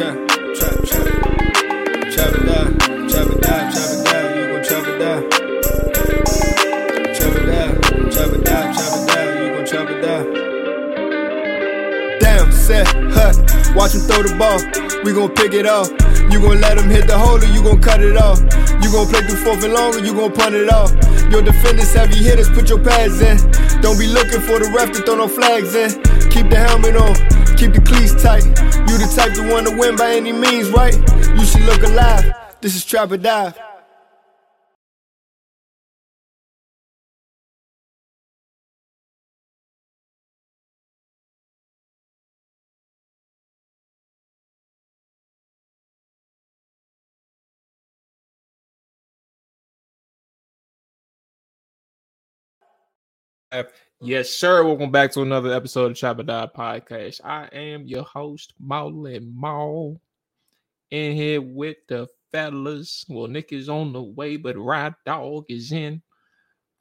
Trap, trap, trap. Trap it down, trap it down, trap it down. You gon' trap it down. Trap it down, trap it down, trap it down. You gon' trap it down. Damn, set, huh. Watch him throw the ball. We gon' pick it off. You gon' let him hit the hole or you gon' cut it off. You gon' play through fourth and long or you gon' punt it off. Your defenders heavy hitters, put your pads in. Don't be looking for the ref to throw no flags in. Keep the helmet on, keep the cleats tight. You the type to want to win by any means, right? You should look alive. This is Trap or Dive. Yes, sir. Welcome back to another episode of Trap or Dive Podcast. I am your host, Maulin Maul. In here with the fellas. Well, Nick is on the way, but Ride Dog is in.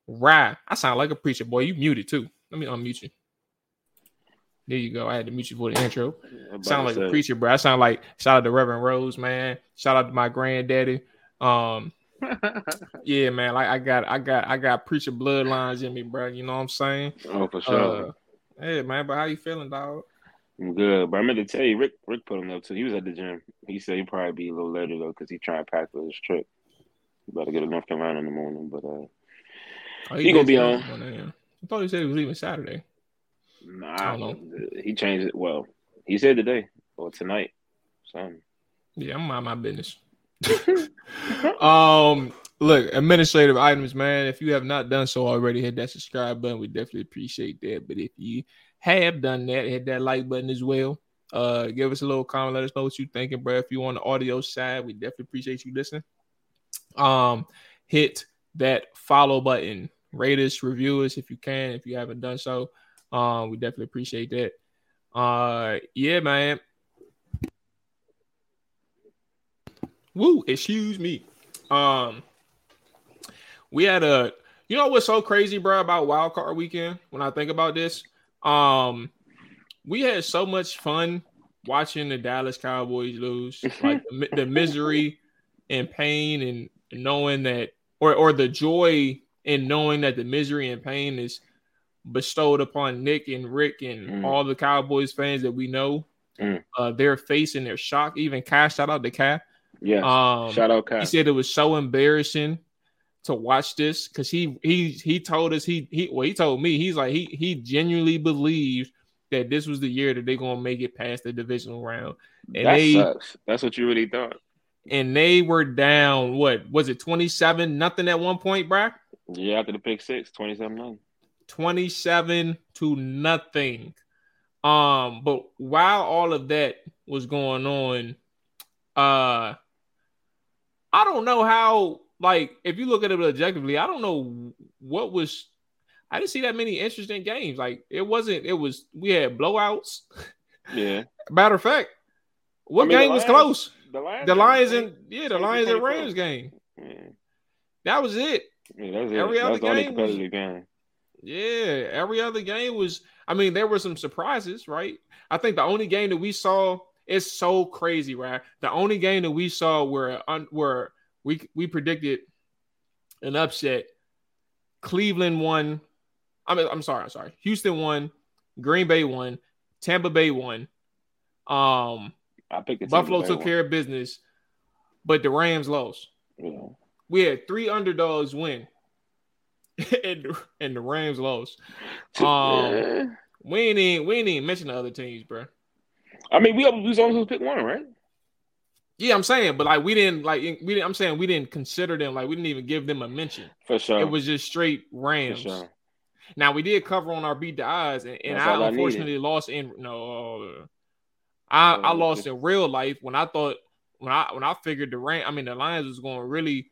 Ride. I sound like a preacher, boy. You muted too. Let me unmute you. There you go. I had to mute you for the intro. Sound like a preacher, bro. I sound like shout out to Reverend Rose, man. Shout out to my granddaddy. Um, yeah, man. Like I got, I got, I got preacher bloodlines in me, bro. You know what I'm saying? Oh, for sure. Uh, hey, man. But how you feeling, dog? I'm good. But I meant to tell you, Ric Ric put him up too. He was at the gym. He said he'd probably be a little later though, because he trying to pack for his trip. He better get to North Carolina in the morning, but uh Oh, He gonna be on. he. I thought he said he was leaving Saturday. nah, I don't he changed it. Well, he said today or tonight. Something. Yeah, I'm mind my business. um, look, administrative items, man. If you have not done so already, hit that subscribe button. We definitely appreciate that. But if you have done that, hit that like button as well. Uh, give us a little comment. Let us know what you're thinking, bro. If you're on the audio side, we definitely appreciate you listening. Um, hit that follow button. Rate us, review us if you can. If you haven't done so, um, we definitely appreciate that. Uh, yeah, man. Woo, excuse me. Um, we had a, you know what's so crazy, bro, about Wild Card Weekend? When I think about this, um, we had so much fun watching the Dallas Cowboys lose, like the, the misery and pain, and knowing that, or or the joy in knowing that the misery and pain is bestowed upon Nick and Ric and Mm. all the Cowboys fans that we know. Mm. Uh, their face and their shock. Even Cash shout out to Cash. Yeah. Um, Shout out he said it was so embarrassing to watch this because he he he told us he he well he told me he's like he he genuinely believes that this was the year that they're gonna make it past the divisional round and that they sucks. That's what you really thought. and they were down what was it 27 nothing at one point Brock Yeah, after the pick six, 27 9. 27 to nothing um but while all of that was going on uh I don't know how like if you look at it objectively, I don't know what was I didn't see that many interesting games. Like it wasn't it was we had blowouts. Yeah. Matter of fact, what I mean, game was Lions- close? The Lions, The Lions and yeah, the Lions and Rams game. Yeah. That was it. Yeah. Every other game was- game. Yeah, every other game was. I mean, there were some surprises, right? I think the only game that we saw is so crazy, right? The only game that we saw where where we we predicted an upset. Cleveland won. I mean, I'm sorry, I'm sorry. Houston won. Green Bay won. Tampa Bay won. Um, I picked Buffalo took care of business, but the Rams lost. Yeah. We had three underdogs win, and, and the Rams lost. Um, we ain't even, we ain't even mention the other teams, bro. I mean, we we was only supposed to pick one, right? Yeah, I'm saying, but like we didn't like we didn't, I'm saying we didn't consider them like we didn't even give them a mention. For sure, it was just straight Rams. Sure. Now we did cover on our beat the eyes, and, and I unfortunately I lost in no. Uh, I I mm-hmm. lost in real life when I thought when I when I figured the rank. I mean the Lions was going to really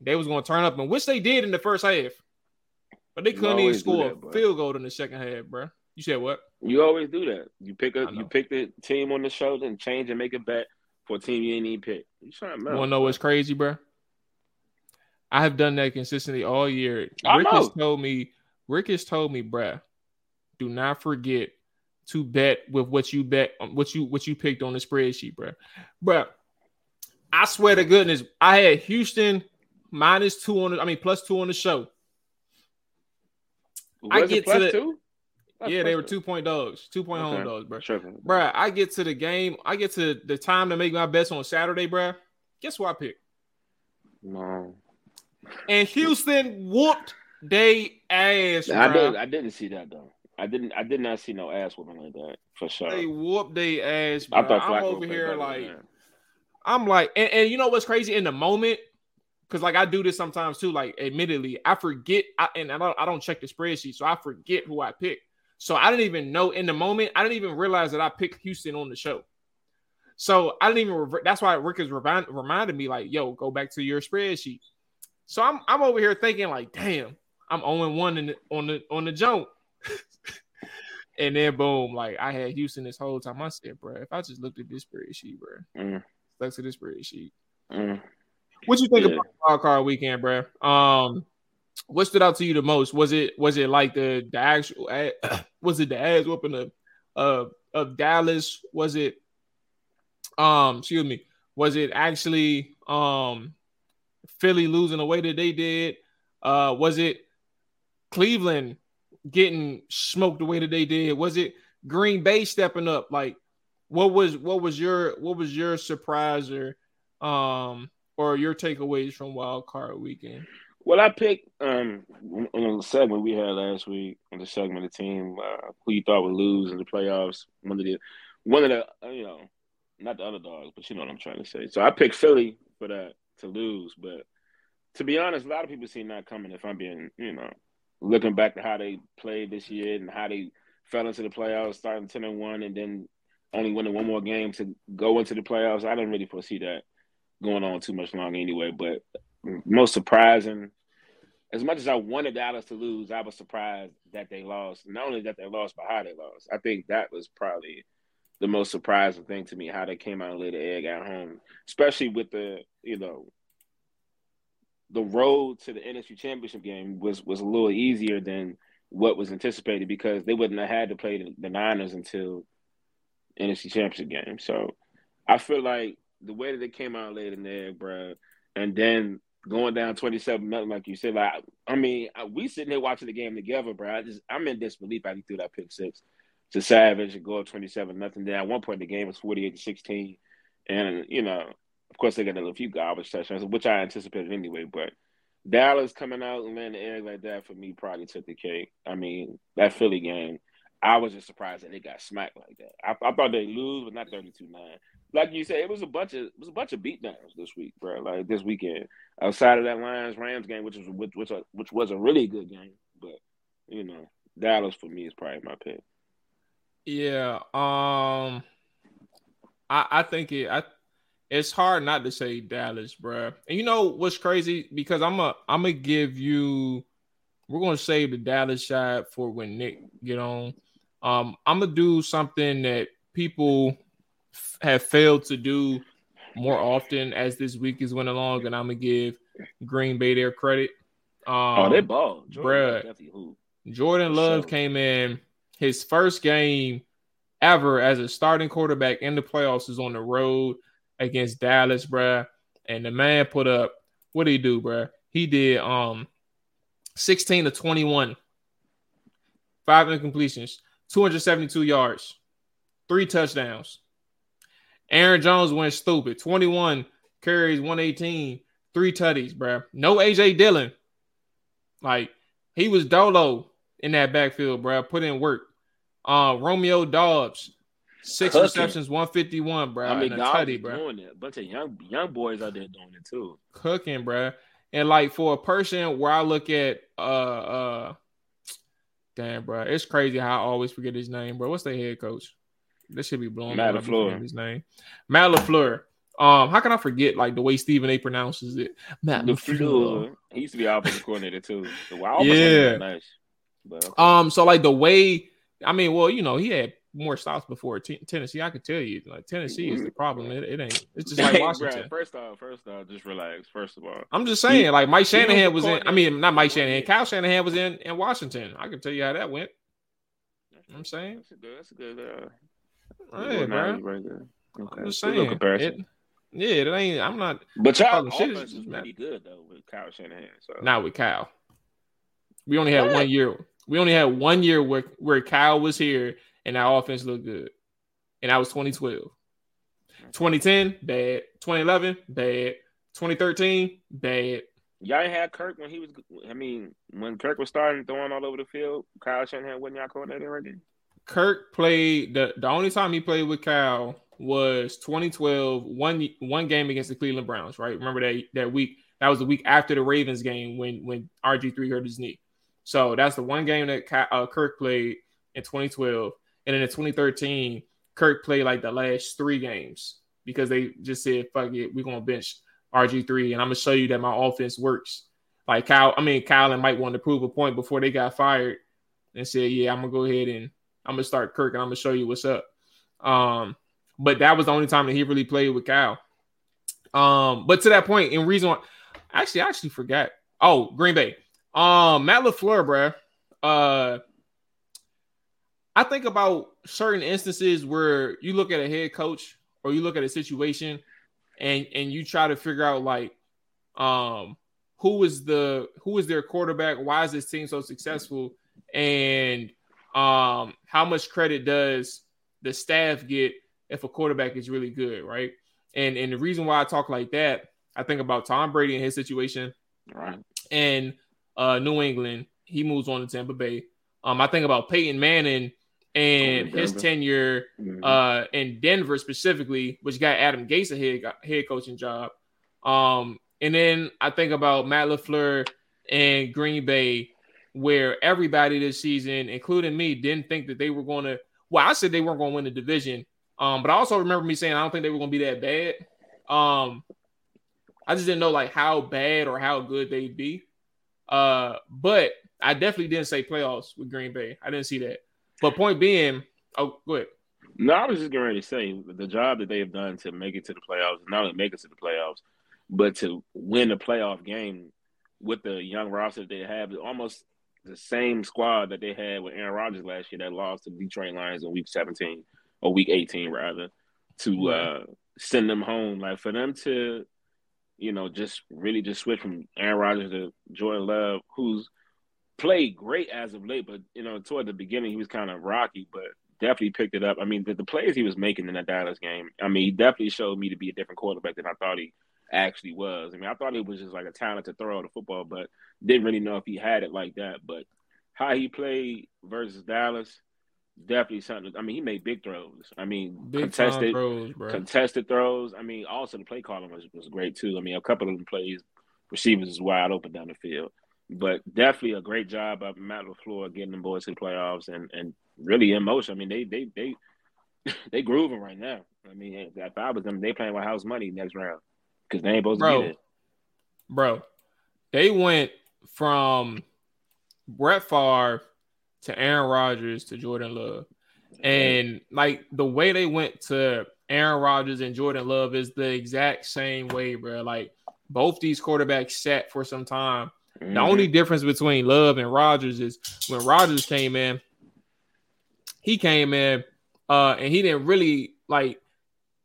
they was going to turn up, and which they did in the first half, but they couldn't even score that, a field goal in the second half, bro. You said what? You always do that. You pick a you pick the team on the shoulder and change and make a bet for a team you ain't even pick. You trying to wanna know what's crazy, bro? I have done that consistently all year. I Ric know. has told me, Ric has told me, bruh, do not forget to bet with what you bet, um, what you what you picked on the spreadsheet, bruh. Bruh, I swear to goodness, I had Houston minus two on the, I mean plus two on the show. Was I get to the two? yeah, they were two point dogs, two point okay. home dogs, bro. Bro, I get to the game, I get to the time to make my bets on Saturday, bro. Guess what I picked? No. And Houston whooped they ass. I did. I didn't see that though. I didn't. I did not see no ass whooping like that for sure. They whooped they ass. Bro. I thought I'm over here like, I'm like, and, and you know what's crazy in the moment because like I do this sometimes too. Like, admittedly, I forget, I, and I don't, I don't check the spreadsheet, so I forget who I pick. So I didn't even know in the moment. I didn't even realize that I picked Houston on the show. So I didn't even. Revert, that's why Ric has remind, reminded me like, "Yo, go back to your spreadsheet." So I'm I'm over here thinking like, "Damn, I'm 0 one in the, on the on the jump." and then boom, like I had Houston this whole time. I said, "Bro, if I just looked at this spreadsheet, bro, mm. stuck to this spreadsheet." Mm. What you think yeah. about wild card weekend, bro? Um, what stood out to you the most? Was it was it like the the actual was it the ass whooping of uh, of Dallas? Was it um excuse me? Was it actually um Philly losing the way that they did? Uh was it Cleveland getting smoked the way that they did? Was it Green Bay stepping up? Like what was what was your what was your surprise or um or your takeaways from wild card weekend? Well, I picked um the segment we had last week on the segment of the team uh, who you thought would lose in the playoffs. One of the one of the uh, you know not the underdogs, but you know what I'm trying to say. So I picked Philly for that to lose, but to be honest, a lot of people see not coming. If I'm being you know looking back to how they played this year and how they fell into the playoffs, starting ten and one, and then only winning one more game to go into the playoffs. I didn't really foresee that going on too much long anyway. But most surprising. As much as I wanted Dallas to lose, I was surprised that they lost. Not only that they lost, but how they lost. I think that was probably the most surprising thing to me, how they came out and laid the egg at home, especially with the, you know, the road to the NFC Championship game was was a little easier than what was anticipated because they wouldn't have had to play the, the Niners until NFC Championship game. So I feel like the way that they came out late in the egg, bro, and then going down 27 nothing like you said. Like I mean, we sitting here watching the game together, bro. I just I'm in disbelief how he threw that pick six to Savage and go up 27 nothing. Then at one point the game was 48 to 16, and you know, of course they got a few garbage touchdowns, which I anticipated anyway. But Dallas coming out and the egg like that for me probably took the cake. I mean, that Philly game. I was just surprised that they got smacked like that. I, I thought they'd lose, but not 32 9 like you said, it was a bunch of it was a bunch of beatdowns this week, bro. Like this weekend, outside of that Lions Rams game, which was which which, which was a really good game, but you know, Dallas for me is probably my pick. Yeah, um, I I think it. I it's hard not to say Dallas, bro. And you know what's crazy because I'm a I'm gonna give you. We're gonna save the Dallas side for when Nick get on. Um, I'm gonna do something that people have failed to do more often as this week is went along, and I'm gonna give Green Bay their credit. Um, oh, they ball, bruh. Jordan Love came in his first game ever as a starting quarterback in the playoffs is on the road against Dallas, bruh. And the man put up what did he do, bruh? He did um 16 to 21, five incompletions, 272 yards, three touchdowns. Aaron Jones went stupid, 21 carries, 118, three tutties, bruh. No AJ Dillon. Like he was dolo in that backfield, bruh. Put in work. Uh, Romeo Doubs, six Cooking. receptions, 151, bro. I mean, and a tutty, bro. doing it. A bunch of young young boys out there doing it too. Cooking, bro. And like for a person where I look at uh uh damn, bro, it's crazy how I always forget his name, bro. What's the head coach? This should be blown. Matt my mind. I'm LaFleur. His name, Matt LaFleur. Um, how can I forget like the way Stephen A. pronounces it? Matt The LaFleur. He used to be offensive coordinator too. So Yeah. nice. Okay. Um, so like the way, I mean, well, you know, he had more stops before T- Tennessee. I could tell you, like Tennessee is the problem. It, it ain't. It's just like Washington. first off, first off, just relax. First of all, I'm just saying, like Mike he Shanahan was in. I mean, not Mike Shanahan. Kyle Shanahan was in in Washington. I can tell you how that went. I'm saying, that's a good. That's a good. Uh, hey, bro. right there. Okay, I'm just saying. comparison. It, yeah, it ain't. I'm not but y'all offense is pretty good though with Kyle Shanahan. So not with Kyle. We only had What? one year. We only had one year where where Kyle was here and our offense looked good, and that was 2012. 2010, bad. 2011, bad. 2013, bad. y'all ain't had Kirk when he was. I mean, when Kirk was starting throwing all over the field, Kyle Shanahan wasn't y'all coordinator right there. Kirk played the the only time he played with Cal was 2012, one one game against the Cleveland Browns, right? Remember that that week? That was the week after the Ravens game when when RG3 hurt his knee. So that's the one game that uh, Kirk played in 2012, and then in 2013, Kirk played like the last three games because they just said, "Fuck it, we're gonna bench RG3, and I'm gonna show you that my offense works." Like Kyle, I mean Kyle and Mike wanted to prove a point before they got fired, and said, "Yeah, I'm gonna go ahead and I'm gonna start Kirk, and I'm gonna show you what's up." Um, but that was the only time that he really played with Kyle. Um, but to that point, in reason why, actually, I actually forgot. Oh, Green Bay. Um, Matt LaFleur, bruh. Uh, I think about certain instances where you look at a head coach or you look at a situation, and and you try to figure out like, um, who is the who is their quarterback? Why is this team so successful? And um, how much credit does the staff get if a quarterback is really good, right? And and the reason why I talk like that, I think about Tom Brady and his situation Right. And uh, New England. He moves on to Tampa Bay. Um, I think about Peyton Manning and his tenure Mhm. uh, in Denver specifically, which got Adam Gase a head head coaching job. Um, and then I think about Matt LaFleur and Green Bay, where everybody this season, including me, didn't think that they were going to. Well, I said they weren't going to win the division, um, but I also remember me saying I don't think they were going to be that bad. Um, I just didn't know like how bad or how good they'd be. Uh, but I definitely didn't say playoffs with Green Bay. I didn't see that. But point being, oh, go ahead. No, I was just ready to say the job that they have done to make it to the playoffs, not only make it to the playoffs, but to win the playoff game with the young roster that they have, almost the same squad that they had with Aaron Rodgers last year that lost to the Detroit Lions in Week 17 or Week 18 rather, to uh, send them home. Like for them to, you know, just really just switch from Aaron Rodgers to Jordan Love, who's played great as of late, but you know, toward the beginning he was kind of rocky, but definitely picked it up. I mean, the, the plays he was making in that Dallas game, I mean, he definitely showed me to be a different quarterback than I thought he actually was. I mean, I thought he was just like a talented thrower of the football, but didn't really know if he had it like that. But how he played versus Dallas, definitely something. I mean, he made big throws. I mean, Big contested throws, contested throws. I mean, also the play calling was, was great too. I mean, a couple of the plays, receivers is wide open down the field. But definitely a great job by Matt LaFleur getting them boys to the playoffs and, and really in motion. I mean, they they they they grooving right now. I mean, if I was them, they playing with house money next round because they ain't supposed to Bro. get it. bro. They went from Brett Favre to Aaron Rodgers to Jordan Love, and like the way they went to Aaron Rodgers and Jordan Love is the exact same way, bro. Like both these quarterbacks sat for some time The only difference between Love and Rodgers is when Rodgers came in, he came in uh, and he didn't really like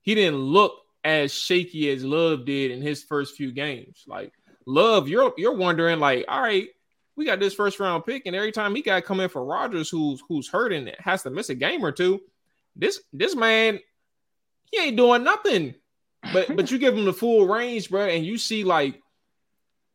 he didn't look as shaky as Love did in his first few games. Like Love, you're you're wondering like, all right, we got this first round pick, and every time he got come in for Rodgers, who's who's hurting, it has to miss a game or two. This this man, he ain't doing nothing. But but you give him the full range, bro, and you see like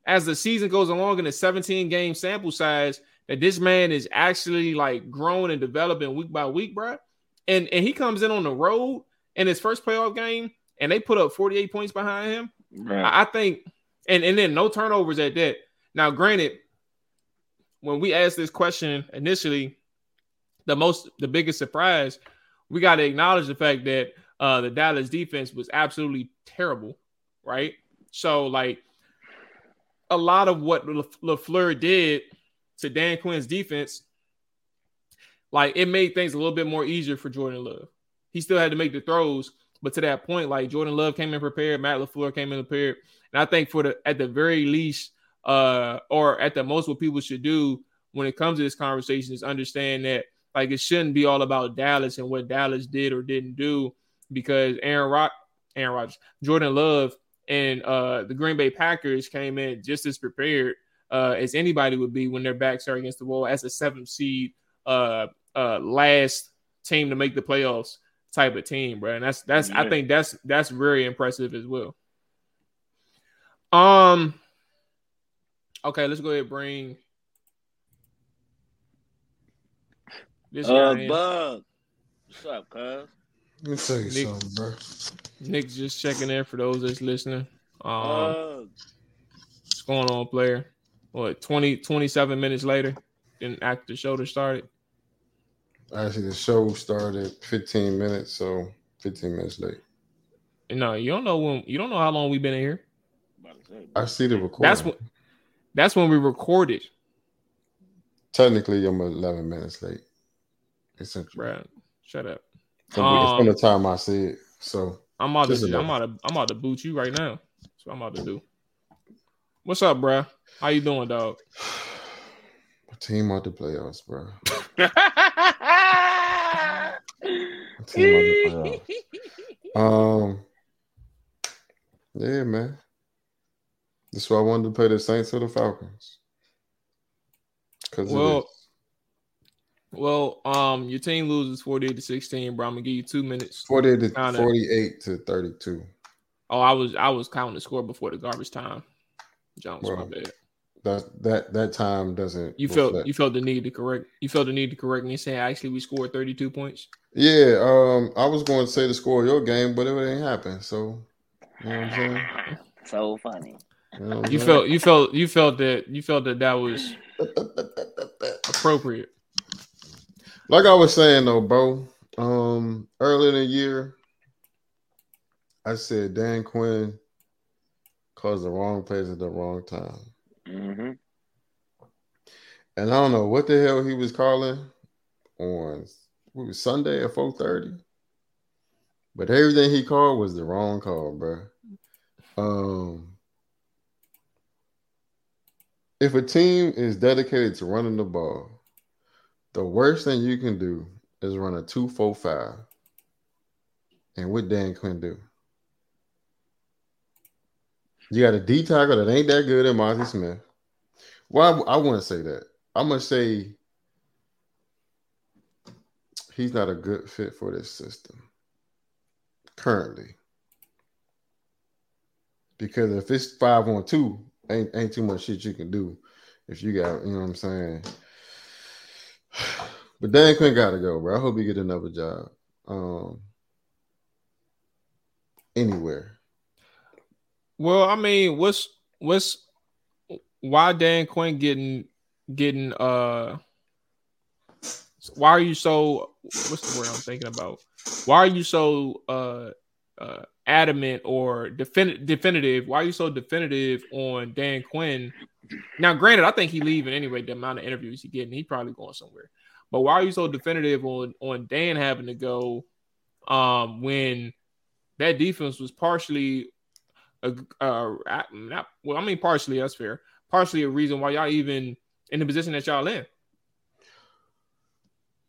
as the season goes along in a 17 game sample size that this man is actually like growing and developing week by week, bro. And and he comes in on the road in his first playoff game and they put up 48 points behind him. Right. I think and and then no turnovers at that. Now, granted, when we asked this question initially, the most the biggest surprise, we got to acknowledge the fact that uh the Dallas defense was absolutely terrible, right? So like a lot of what LaFleur did to Dan Quinn's defense, like it made things a little bit more easier for Jordan Love. He still had to make the throws, but to that point, like Jordan Love came in prepared, Matt LaFleur came in prepared. And I think for the at the very least, uh, or at the most, what people should do when it comes to this conversation is understand that like it shouldn't be all about Dallas and what Dallas did or didn't do because Aaron Rock, Aaron Rodgers, Jordan Love and uh, the Green Bay Packers came in just as prepared uh, as anybody would be when their backs are against the wall as a seventh seed, uh, uh, last team to make the playoffs type of team, bro. And that's that's yeah. I think that's that's very impressive as well. Um. Okay, let's go ahead and bring this uh, guy. Bug. What's up, cuz? Let me tell you Nick, something, bro. Nick just checking in for those that's listening. Um, what's going on, player? What 20, 27 minutes later, then after the show started. Actually, the show started 15 minutes, so 15 minutes late. No, you don't know when you don't know how long we've been in here. I see the recording. That's when that's when we recorded. Technically, I'm 11 minutes late. Essentially. Right. Shut up. Um, from the time I see it. So I'm about to I'm about to I'm about to boot you right now. That's what I'm about to do. What's up, bro? How you doing, dog? My team out the playoffs, bro. team out the playoffs. Um, yeah, man. That's why I wanted to play the Saints or the Falcons. Cause well, well, um, your team loses 48 to 16, bro. I'm gonna give you two minutes. 48 to kinda... 48 to 32. Oh, I was I was counting the score before the garbage time. Jones, well, my bad. That that that time doesn't you reflect. felt you felt the need to correct you felt the need to correct me and say actually we scored 32 points. Yeah, um, I was going to say the score of your game, but it ain't happen. So you know what I'm saying? So funny. You, know you felt you felt you felt that you felt that that was appropriate. Like I was saying though, bro. Um, early in the year, I said Dan Quinn caused the wrong plays at the wrong time. Mm-hmm. And I don't know what the hell he was calling on what was Sunday at 4:30. But everything he called was the wrong call, bro. Um if a team is dedicated to running the ball, the worst thing you can do is run a two four five. And what Dan Quinn do? You got a D tackle that ain't that good in Mazi Smith. Well, I, I wouldn't say that. I'm gonna say he's not a good fit for this system currently. Because if it's five on two, ain't ain't too much shit you can do if you got, you know what I'm saying. But Dan Quinn gotta go, bro. I hope he get another job. Um anywhere. Well, I mean, what's what's why Dan Quinn getting getting uh why are you so what's the word I'm thinking about? Why are you so uh uh adamant or defin- definitive? Why are you so definitive on Dan Quinn? Now, granted, I think he leaving anyway. The amount of interviews he getting, he probably going somewhere. But why are you so definitive on on Dan having to go um, when that defense was partially, uh, uh, not well, I mean partially that's fair, partially a reason why y'all even in the position that y'all in.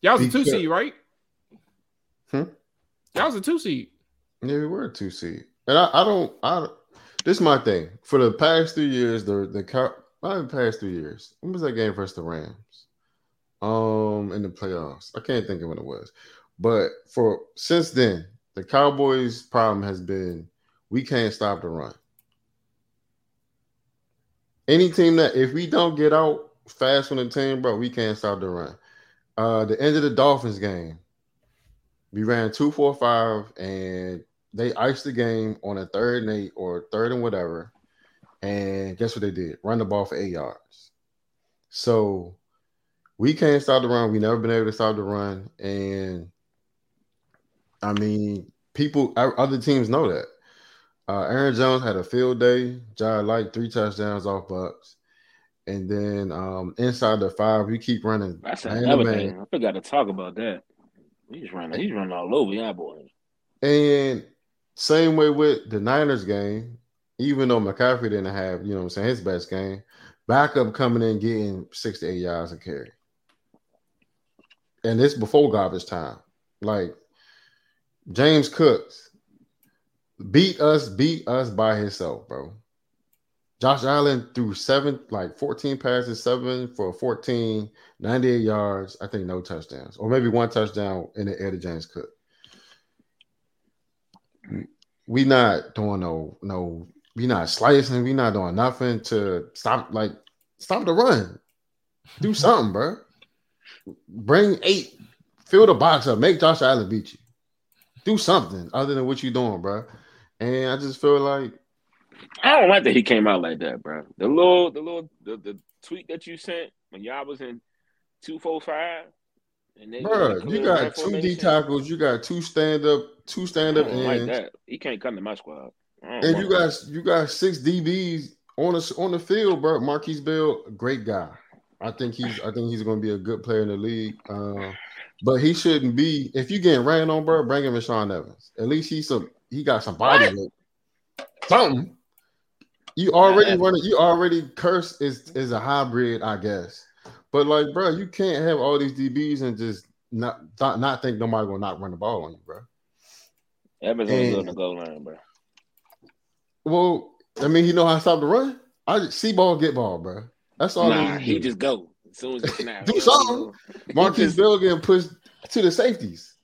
Y'all was a two seed, right? Hmm? Y'all was a two seed. Yeah, we were a two seed, and I, I don't. I this is my thing. For the past three years, the the not the past three years. When was that game versus the Rams? Um, in the playoffs, I can't think of when it was, but for since then, the Cowboys' problem has been we can't stop the run. Any team that if we don't get out fast on the team, bro, we can't stop the run. Uh, the end of the Dolphins game, we ran two, four, five, and they iced the game on a third and eight or third and whatever. And guess what they did? Run the ball for eight yards. So we can't stop the run. We never been able to stop the run. And I mean, people, other teams know that. Uh, Aaron Jones had a field day. Jai like three touchdowns off Bucks. And then um, inside the five, we keep running. That's another thing. I forgot to talk about that. He's running. He's running all over y'all boys. And same way with the Niners game, even though McCaffrey didn't have, you know I'm saying, his best game, backup coming in getting six to eight yards a carry. And this before garbage time. Like James Cooks beat us, beat us by himself, bro. Josh Allen threw seven, like 14 passes, seven for 14, 98 yards. I think no touchdowns, or maybe one touchdown in the air to James Cook we not doing no no we not slicing, we not doing nothing to stop like stop the run. Do something, bro. Bring eight, fill the box up, make Josh Allen beat you. Do something other than what you doing, bro. And I just feel like I don't like that he came out like that, bro. The little the little the, the tweet that you sent when y'all was in two four five Bro, you got two D tackles, you got two stand up, two stand up. Like that. He can't come to my squad. And you got you got six DBs on the on the field, bro. Markquese Bell, great guy. I think he's I think he's going to be a good player in the league. Uh, but he shouldn't be. If you getting ran on, bro, bring him Rashaan Evans. At least he's some. He got some body. Something. You already running. You already curse is is a hybrid, I guess. But like, bro, you can't have all these DBs and just not not, not think nobody gonna not run the ball on you, bro. Evans on the goal line, bro. Well, I mean, he know how to stop the run. I see ball, get ball, bro. That's all. Nah, he just go as soon as he snap. do something. Markquese Bell getting pushed to the safeties.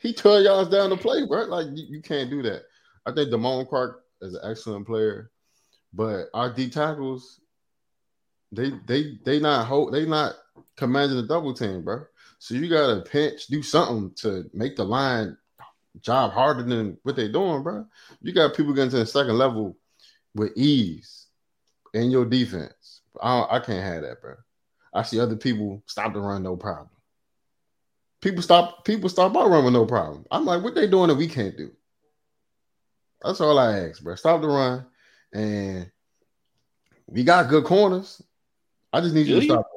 He turn y'all down to play, bro. Like you, you can't do that. I think Damone Clark is an excellent player, but our D tackles they they they not hold they not commanding the double team, bro. So you gotta pinch, do something to make the line job harder than what they doing, bro. You got people getting to the second level with ease in your defense. I, I can't have that, bro. I see other people stop the run, no problem. People stop people stop our run with no problem. I'm like, what they doing that we can't do? That's all I ask, bro. Stop the run, and we got good corners. I just need Gilly? you to stop.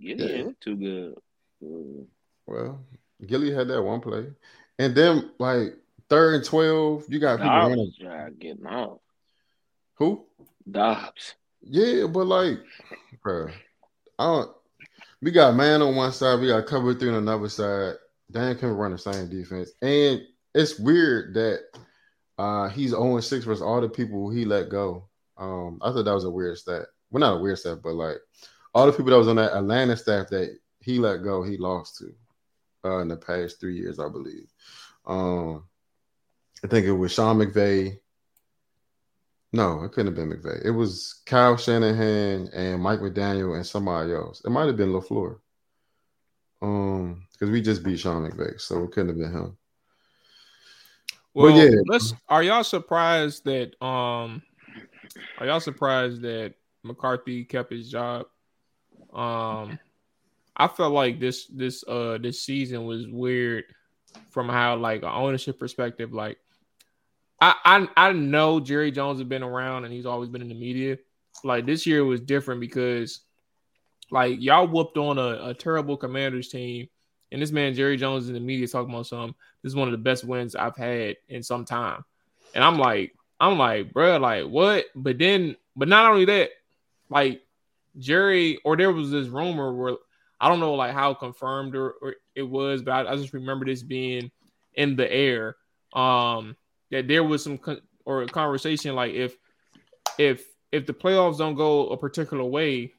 Gilly yeah. too good. Mm. Well, Gilly had that one play, and then like third and twelve, you got people running. getting off. Who? Doubs. Yeah, but like, bro, I don't. We got man on one side, we got cover three on another side. Dan can run the same defense, and it's weird that uh he's 0 6 versus all the people he let go. Um, I thought that was a weird stat well, not a weird staff, but like all the people that was on that Atlanta staff that he let go, he lost to uh, in the past three years, I believe. Um, I think it was Sean McVay. No, it couldn't have been McVay. It was Kyle Shanahan and Mike McDaniel and somebody else. It might have been LaFleur. Um, because we just beat Sean McVay, so it couldn't have been him. Well, but yeah, let's. Are y'all surprised that? Um, are y'all surprised that McCarthy kept his job. Um, I felt like this this uh this season was weird from how like an ownership perspective. Like, I I I know Jerry Jones has been around and he's always been in the media. Like this year was different because like y'all whooped on a, a terrible Commanders team, and this man Jerry Jones in the media talking about some. This is one of the best wins I've had in some time, and I'm like, I'm like, bro, like what? But then, but not only that, like Jerry, or there was this rumor where I don't know like how confirmed or, or it was, but I, I, just remember this being in the air. Um, that there was some con- or a conversation like if if if the playoffs don't go a particular way,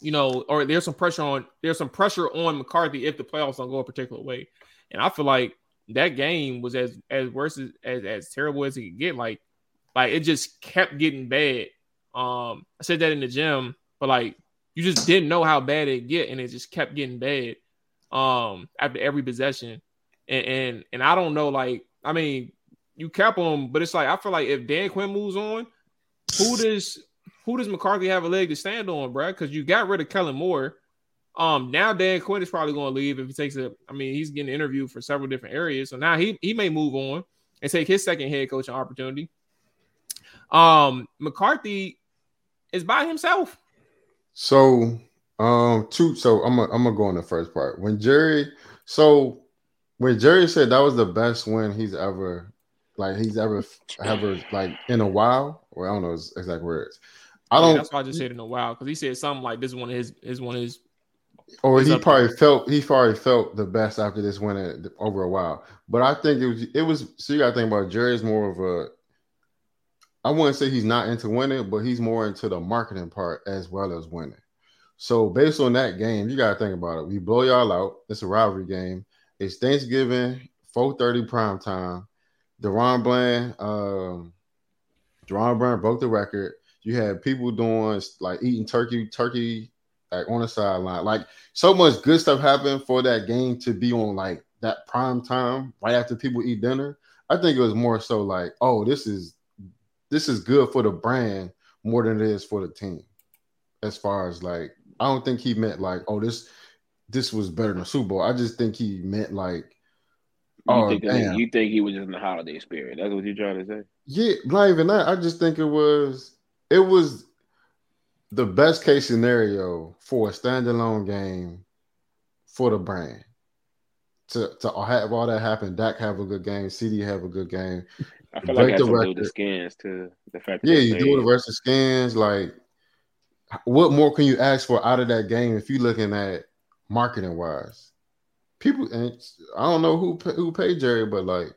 you know, or there's some pressure on there's some pressure on McCarthy if the playoffs don't go a particular way. And I feel like that game was as as worse as as, as terrible as it could get. Like like it just kept getting bad. Um, I said that in the gym, but like you just didn't know how bad it get, and it just kept getting bad. Um, after every possession, and and, and I don't know, like I mean, you kept them, but it's like I feel like if Dan Quinn moves on, who does who does McCarthy have a leg to stand on, bro? Because you got rid of Kellen Moore. Um, now Dan Quinn is probably going to leave if he takes a. I mean, he's getting interviewed for several different areas, so now he he may move on and take his second head coaching opportunity. Um, McCarthy is by himself. So, um, two. So I'm gonna I'm gonna go on the first part. When Jerry, so when Jerry said that was the best win he's ever, like he's ever ever like in a while, or I don't know his exact words. I don't. Yeah, that's why I just said in a while because he said something like this is one of his is one of his. Or he probably there. felt he probably felt the best after this win over a while. But I think it was it was. So you got to think about Jerry's more of a I wouldn't say he's not into winning, but he's more into the marketing part as well as winning. So based on that game, you gotta think about it. We blow y'all out. It's a rivalry game. It's Thanksgiving, 4:30 prime time. DaRon Bland, um, DaRon Bland broke the record. You had people doing like eating turkey, turkey like on the sideline. Like so much good stuff happened for that game to be on like that prime time right after people eat dinner. I think it was more so like, oh, this is this is good for the brand more than it is for the team. As far as like, I don't think he meant like, oh, this this was better than Super Bowl. I just think he meant like, you oh, think damn. you think he was just in the holiday spirit. That's what you're trying to say. Yeah, not even that. I just think it was it was the best case scenario for a standalone game for the brand. To, to have all that happen, Dak have a good game, CD have a good game, I feel like that's the, do the skins to the fact. Yeah, you do the rest of skins. Like, what more can you ask for out of that game if you're looking at marketing wise? People, and I don't know who who paid Jerry, but like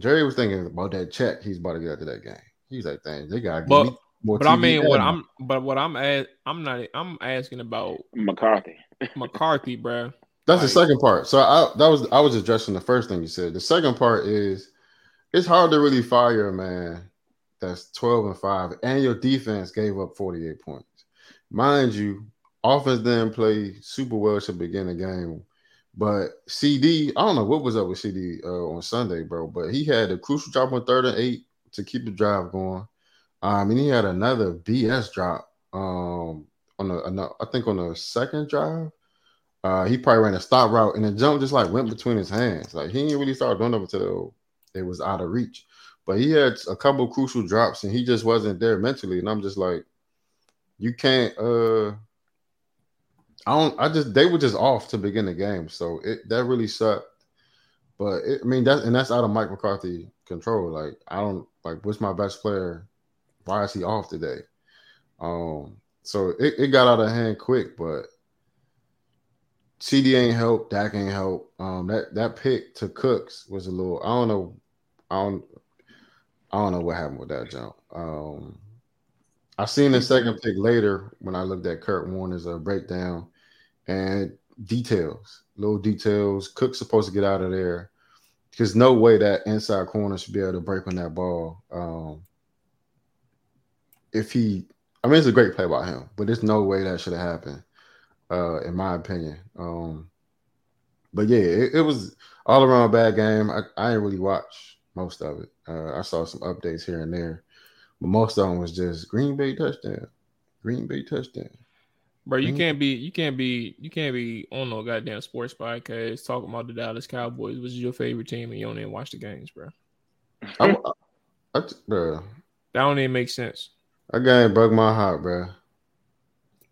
Jerry was thinking about that check he's about to get after that game. He's like, "Dang, they got but, more." But TV I mean, what I'm, but what I'm at, I'm not, I'm asking about McCarthy. McCarthy, bro. That's like, the second part. So I that was I was addressing the first thing you said. The second part is it's hard to really fire a man that's 12 and 5 and your defense gave up 48 points. Mind you, offense didn't play super well to begin the game. But CD, I don't know what was up with CD uh, on Sunday, bro, but he had a crucial drop on third and eight to keep the drive going. Um, and he had another BS drop um, on the, I think on the second drive. Uh, he probably ran a stop route and the jump just like went between his hands. Like he didn't really start doing up until it was out of reach. But he had a couple crucial drops and he just wasn't there mentally. And I'm just like, you can't uh I don't I just they were just off to begin the game. So it that really sucked. But it, I mean that and that's out of Mike McCarthy control. Like I don't like what's my best player? Why is he off today? Um so it, it got out of hand quick, but CD ain't help, Dak ain't help. Um, that that pick to Cooks was a little. I don't know I don't I don't know what happened with that jump. Um, I seen the second pick later when I looked at Kurt Warner's uh, breakdown and details, little details. Cook's supposed to get out of there because no way that inside corner should be able to break on that ball. Um, if he, I mean, it's a great play by him, but there's no way that should have happened, uh, in my opinion. Um, but yeah, it, it was all around bad game. I, I didn't really watch most of it. Uh, I saw some updates here and there, but most of them was just Green Bay touchdown, Green Bay touchdown. Bro, you can't be you can't be you can't be on no goddamn sports podcast talking about the Dallas Cowboys, which is your favorite team, and you don't even watch the games, bro. I, I, I, bro. That don't even make sense. That game broke my heart, bro.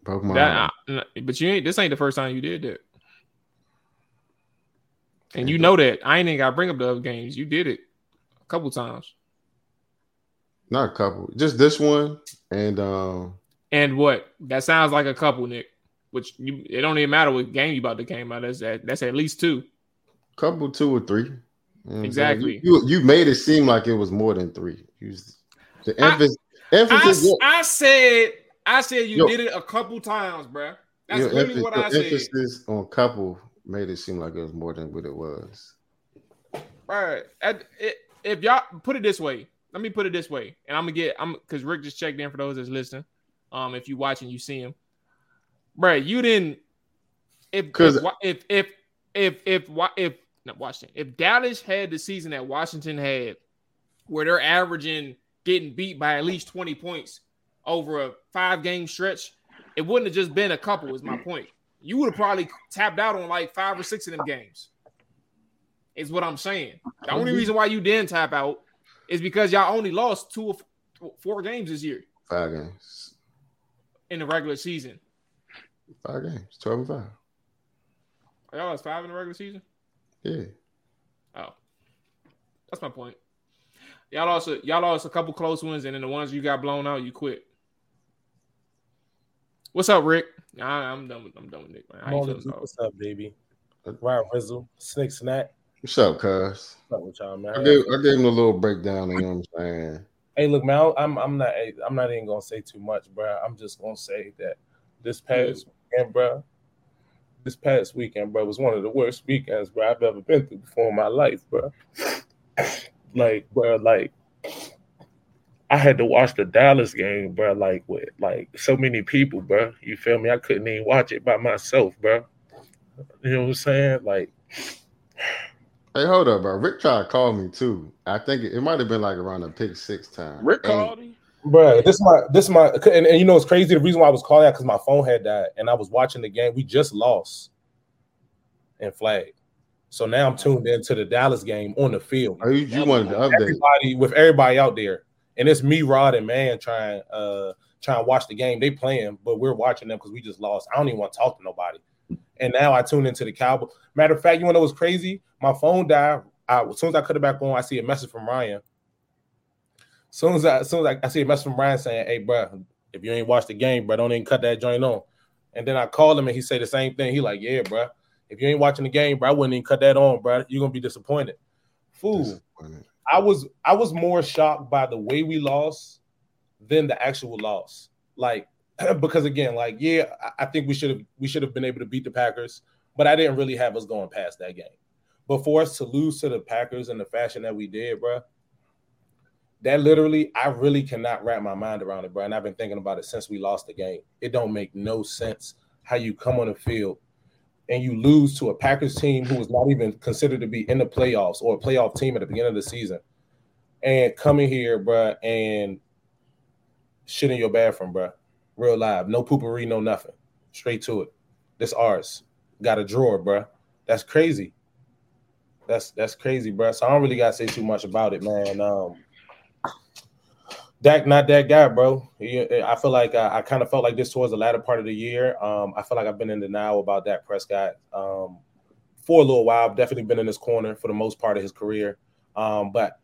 Broke my that, heart. but you ain't. This ain't the first time you did that. And you know that I ain't even got to bring up the other games. You did it a couple times. Not a couple, just this one, and um, And what? That sounds like a couple, Nick. Which you it don't even matter what game you about to came out. That's that that's at least two. Couple two or three. You know Exactly. You, you you made it seem like it was more than three. You the I- emphasis, I, emphasis, I said I said you Yo. did it a couple times, bruh. That's your literally emphasis, what I said. emphasis on couple made it seem like it was more than what it was. Right. At- it- If y'all put it this way, let me put it this way, and I'm gonna get I'm because Ric just checked in for those that's listening. Um, if you watching, you see him, right? You didn't. If if if if if if if, not Washington, if Dallas had the season that Washington had, where they're averaging getting beat by at least 20 points over a five game stretch, it wouldn't have just been a couple. Is my point. You would have probably tapped out on like five or six of them games. Is what I'm saying. The only reason why you didn't tap out is because y'all only lost two or four games this year Five games. In the regular season. Five games. Twelve and five. Oh, y'all lost five in the regular season. Yeah. Oh, that's my point. Y'all lost a, y'all lost a couple close ones, and then the ones you got blown out, you quit. What's up, Ric? Nah, I'm done with I'm done with Nick. Man. How you feeling, what's up, baby? Ryan Rizzle, Snick Snack. What's up, cuz? What's up with y'all, man? I gave, I gave him a little breakdown, you know what I'm saying? Hey, look, man, I'm I'm not I'm not even gonna say too much, bro. I'm just gonna say that this past weekend, bro, this past weekend, bro, was one of the worst weekends, bro, I've ever been through before in my life, bro. like, bro, like I had to watch the Dallas game, bro, like with like so many people, bro. You feel me? I couldn't even watch it by myself, bro. You know what I'm saying? Like, Hey, hold up, bro. Ric tried to call me too. I think it, it might have been like around the pick six time. Ric And- called him. Bro, this my this my and, and you know it's crazy. The reason why I was calling out because my phone had died and I was watching the game. We just lost and flagged. so now I'm tuned into the Dallas game on the field. Oh, you, you wanted to update. Everybody with everybody out there, and it's me, Rod, and Man trying uh trying to watch the game. They playing, but we're watching them because we just lost. I don't even want to talk to nobody. And now I tune into the Cowboy. Matter of fact, you want to know what's crazy? My phone died. I, as soon as I cut it back on, I see a message from Ryan. As soon as I, as soon as I, I see a message from Ryan saying, "Hey, bro, if you ain't watched the game, bro, don't even cut that joint on." And then I called him and he said the same thing. He like, "Yeah, bro, if you ain't watching the game, bro, I wouldn't even cut that on, bro. You're gonna be disappointed." Fool. I was I was more shocked by the way we lost than the actual loss. Like because again, like yeah, I- think we should have we should have been able to beat the Packers, but I didn't really have us going past that game. But for us to lose to the Packers in the fashion that we did, bro, that literally I really cannot wrap my mind around it, bro. And I've been thinking about it since we lost the game. It don't make no sense how you come on the field and you lose to a Packers team who was not even considered to be in the playoffs or a playoff team at the beginning of the season, and coming here, bruh, and shit in your bathroom, bruh. Real live, no poopery, no nothing. Straight to it. This ours. Got a drawer, bruh. That's crazy. That's that's crazy, bruh. So I don't really gotta say too much about it, man. Um, Dak, not that guy, bro. He- I feel like I, I kind of felt like this towards the latter part of the year. Um, I feel like I've been in denial about Dak Prescott um, for a little while. I've definitely been in his corner for the most part of his career. Um, but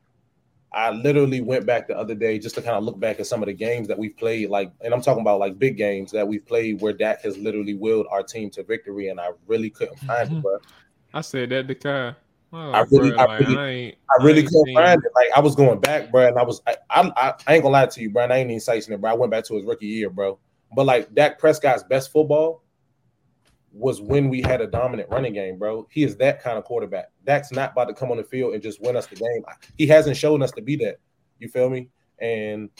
I literally went back the other day just to kind of look back at some of the games that we've played, like, and I'm talking about like big games that we've played where Dak has literally willed our team to victory, and I really couldn't find it, mm-hmm. bro. I said that to Kai. Oh, I really- bruh, I like, really- I ain't, I really ain't couldn't seen- find it. Like I was going back, bro, and I was I, I, I ain't gonna lie to you, bro. And I ain't even citing it, bro. I went back to his rookie year, bro. But like Dak Prescott's best football was when we had a dominant running game, bro. He is that kind of quarterback. That's not about to come on the field and just win us the game. He hasn't shown us to be that. You feel me? And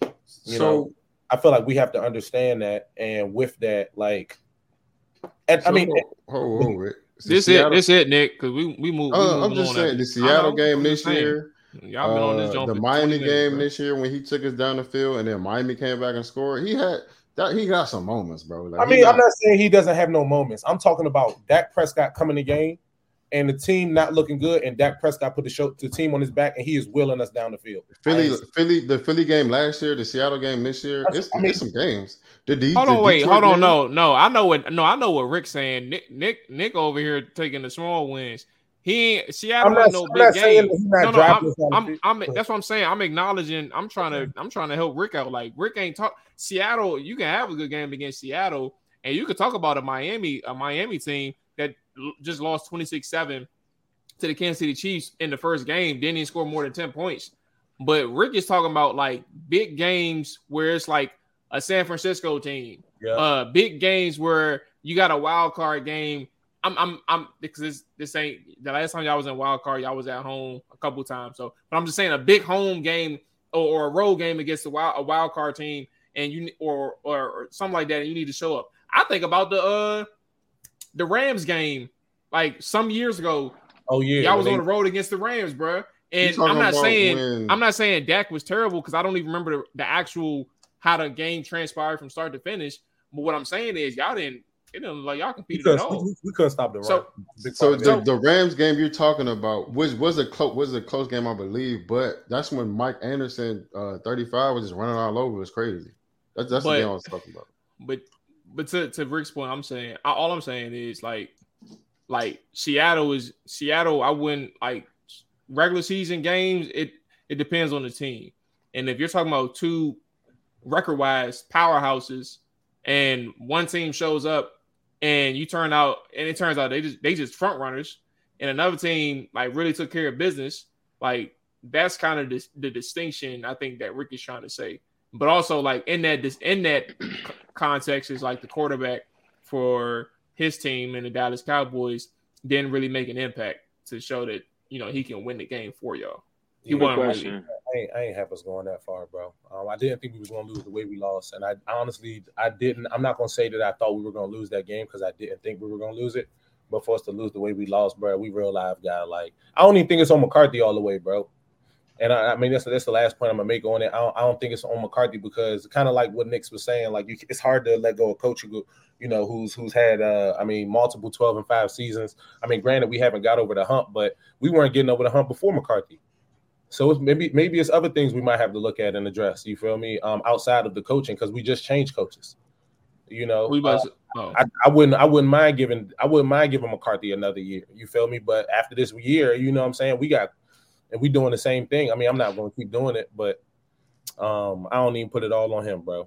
you So- know, I feel like we have to understand that. And with that, like, and I mean, hold on, Ric. So This Seattle- it, this it, Nick. Because we we move. Uh, I'm just on saying after- the Seattle know, game this saying. year. Y'all been on this uh, jump the Miami 20 minutes, game bro. this year when he took us down the field and then Miami came back and scored. He had that. He got some moments, bro. Like, I mean, got- I'm not saying he doesn't have no moments. I'm talking about Dak Prescott coming the game and the team not looking good, and Dak Prescott put the show the team on his back, and he is willing us down the field. Philly, Philly, the Philly game last year, the Seattle game this year. It's, I mean- it's some games. The, the, Hold the on, wait, Detroit hold on. game- No, no, I know what. No, I know what Ric's saying. Nick, Nick, Nick over here taking the small wins. He ain't Seattle I'm not, no I'm big not game. he's not No, no, I'm, us on I'm. I'm, that's what I'm saying. I'm acknowledging. I'm trying to, I'm trying to help Ric out. Like Ric ain't talk Seattle. You can have a good game against Seattle, and you could talk about a Miami, a Miami team that just lost 26-7 to the Kansas City Chiefs in the first game. Didn't even score more than 10 points. But Ric is talking about like big games where it's like a San Francisco team, Yeah. uh, big games where you got a wild card game. I'm, I'm, I'm because this, this ain't the last time y'all was in wild card. Y'all was at home a couple times. So, but I'm just saying a big home game or, or a road game against a wild, a wild card team, and you or, or or something like that, and you need to show up. I think about the uh the Rams game like some years ago. oh yeah, y'all was when on the road against the Rams, bro. And I'm not saying when- I'm not saying Dak was terrible because I don't even remember the, the actual how the game transpired from start to finish. But what I'm saying is y'all didn't it didn't look like y'all we, competed at all. we, we couldn't stop the run. So- So the, the Rams game you're talking about, which was a close was a close game, I believe, but that's when Mike Anderson, uh, 35, was just running all over. It was crazy. That's that's But- the game I was talking about. But but to, to Ric's point, I'm saying all I'm saying is like like Seattle is Seattle. I wouldn't like regular season games. It it depends on the team, and if you're talking about two record wise powerhouses, and one team shows up and you turn out and it turns out they just they just front runners, and another team like really took care of business, like that's kind of the, the distinction I think that Ric is trying to say. But also like in that in that context is like the quarterback for his team and the Dallas Cowboys didn't really make an impact to show that you know he can win the game for y'all. He Good wasn't really. question. I ain't, I ain't have us going that far, bro. Um, I didn't think we was going to lose the way we lost, and I honestly, I didn't. I'm not going to say that I thought we were going to lose that game because I didn't think we were going to lose it. But for us to lose the way we lost, bro, we real live guy. Like I don't even think it's on McCarthy all the way, bro. And I, I mean, that's that's the last point I'm gonna make on it. I don't, I don't think it's on McCarthy because kind of like what Nick's was saying, like you, it's hard to let go of coach who, you know, who's who's had, uh, I mean, multiple 12 and five seasons. I mean, granted, we haven't got over the hump, but we weren't getting over the hump before McCarthy. So maybe maybe it's other things we might have to look at and address. You feel me? Um, outside of the coaching because we just changed coaches. You know, We about Uh, oh. I, I wouldn't I wouldn't mind giving I wouldn't mind giving McCarthy another year. You feel me? But after this year, you know what I'm saying? We got and we doing the same thing. I mean, I'm not going to keep doing it, but um, I don't even put it all on him, bro.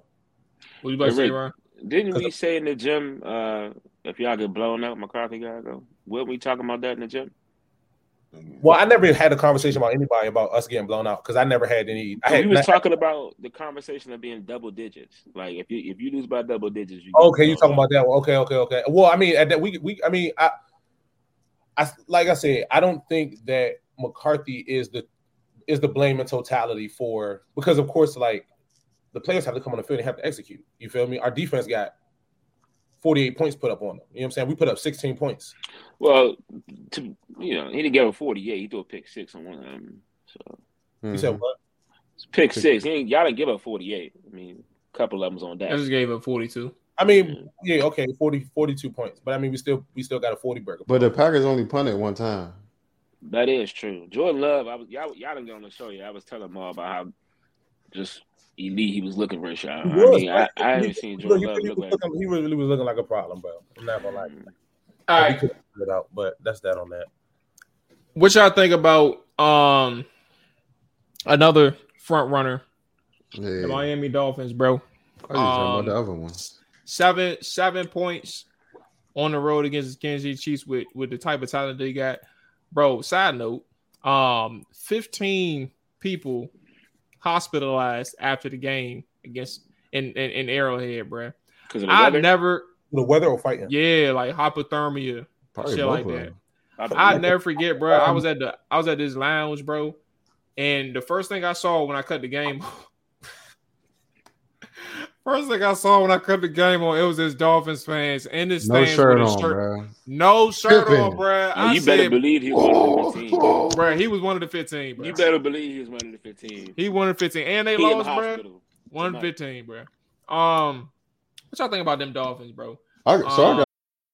what you about to say, Ron? Didn't we say in the gym, uh, if y'all get blown out, McCarthy gotta go? Weren't we talking about that in the gym? Well, I never had a conversation about anybody about us getting blown out because I never had any. I we was talking about the conversation of being double digits. Like if you if you lose by double digits, you Okay, you talking about that one? Okay, okay, okay. Well, I mean, at that we we I mean, I, I like I said, I don't think that McCarthy is the is the blame in totality for because of course, like the players have to come on the field and have to execute. You feel me? Our defense got 48 points put up on them. You know what I'm saying? We put up 16 points. Well, to you know, he didn't get a forty-eight. He threw a pick six on one of them. So You Mhm. said what? it's pick six. He ain't, y'all didn't give up forty-eight. I mean, a couple of them's on that. I just gave up 42. I mean, yeah, okay, 40 42 points. But I mean, we still we still got a 40 burger. But the Packers only punted one time. That is true. Jordan Love, I was y'all y'all didn't get on the show yet. I was telling Mual about how just elite he was looking for Rashad. He I mean, bro. I, I He- haven't seen he- Jordan he Love really look was like. looking- he really was looking like a problem, bro. I'm not gonna lie. All We could figure it out, but that's that on that. what y'all think about um another front runner, Yeah. the Miami Dolphins, bro? I was about Um, the other one. seven seven points on the road against the Kansas City Chiefs with with the type of talent they got, bro. Side note, um, fifteen people hospitalized after the game against in in, in Arrowhead, bro. Because I weather. never, The weather or fighting? yeah, like hypothermia, Probably shit like that. them. I never forget, bro. I um, was at the I was at this lounge, bro, and the first thing I saw when I cut the game, first thing I saw when I cut the game on, it was this Dolphins fans in this No shirt with a on, shirt, bro. no shirt Tripping. on, bro. Well, I you better believe he was one of the fifteen. bro, he was one of the fifteen, bro. You better believe he was one of the fifteen. He won the fifteen, and they He in the lost, bro. hospital. One tonight. fifteen, bro. Um, what y'all think about them Dolphins, bro? I, so I Um, got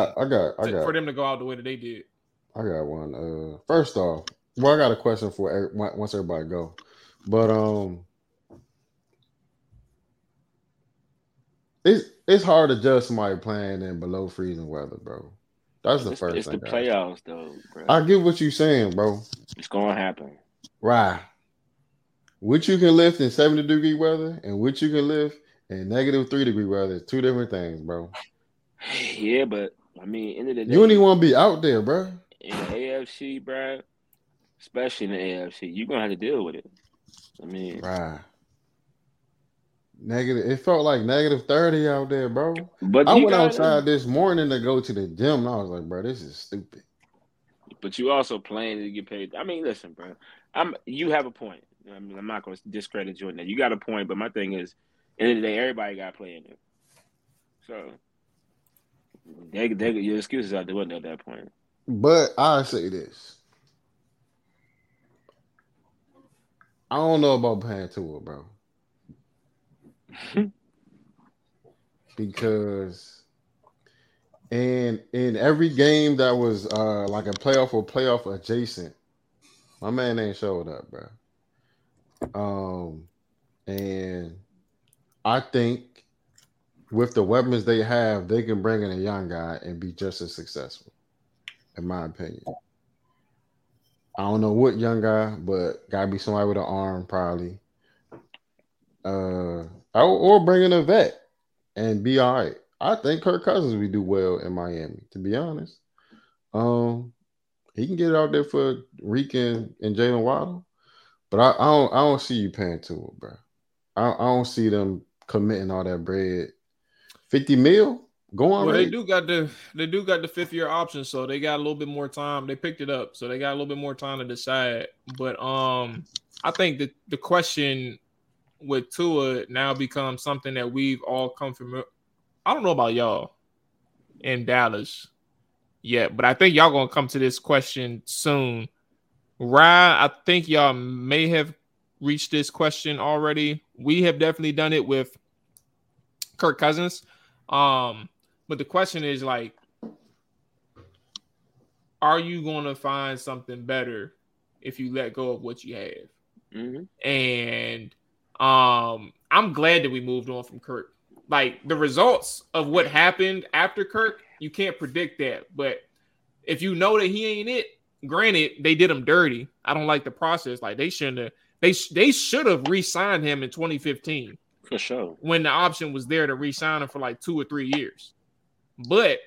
I, I got, I got, for them to go out the way that they did. I got one. Uh, first off, well, I got a question for every, once everybody go, but um, it's it's hard to judge somebody playing in below freezing weather, bro. That's the It's, first it's the thing. I- playoffs, though, bro. I get what you're saying, bro. It's gonna happen. Right. What you can lift in 70 degree weather and what you can lift in negative three degree weather is two different things, bro. Yeah, but I mean, end of the day, You don't even want to be out there, bro. in the AFC, bro, especially in the AFC, you're gonna have to deal with it. I mean, Right. Negative. It felt like negative 30 out there, bro. but I went outside this morning to go to the gym and I was like, bro, this is stupid. But you also playing to get paid. I mean, listen, bro. I'm you have a point. I mean, I'm not going to discredit you on that. You got a point, but my thing is, end of the day, everybody got to play in it. So, they, they, your excuses out the window at that point. But I say this. I don't know about paying to it, bro. because in in every game that was uh like a playoff or playoff adjacent, my man ain't showed up, bro. Um, and I think with the weapons they have, they can bring in a young guy and be just as successful, in my opinion. I don't know what young guy, but gotta be somebody with an arm, probably. Uh, or, bring in a vet and be all right. I think Kirk Cousins would do well in Miami, to be honest. Um, he can get it out there for Reek and, and Jaylen Waddle, but I, I don't I don't see you paying to it, bro. I, I don't see them committing all that bread. Fifty mil, go on. Well, they do got the they do got the fifth year option, so they got a little bit more time. They picked it up, so they got a little bit more time to decide. But um, I think that the question with Tua now becomes something that we've all come from. I don't know about y'all in Dallas yet, but I think y'all gonna come to this question soon. Ryan, I think y'all may have reached this question already. We have definitely done it with Kirk Cousins. Um, but the question is like, are you going to find something better if you let go of what you have? Mm-hmm. And um, I'm glad that we moved on from Kirk. Like the results of what happened after Kirk, you can't predict that. But if you know that he ain't it, granted, they did him dirty. I don't like the process. Like they shouldn't have. They they should have re-signed him in 2015 For sure. when the option was there to re-sign him for like two or three years. But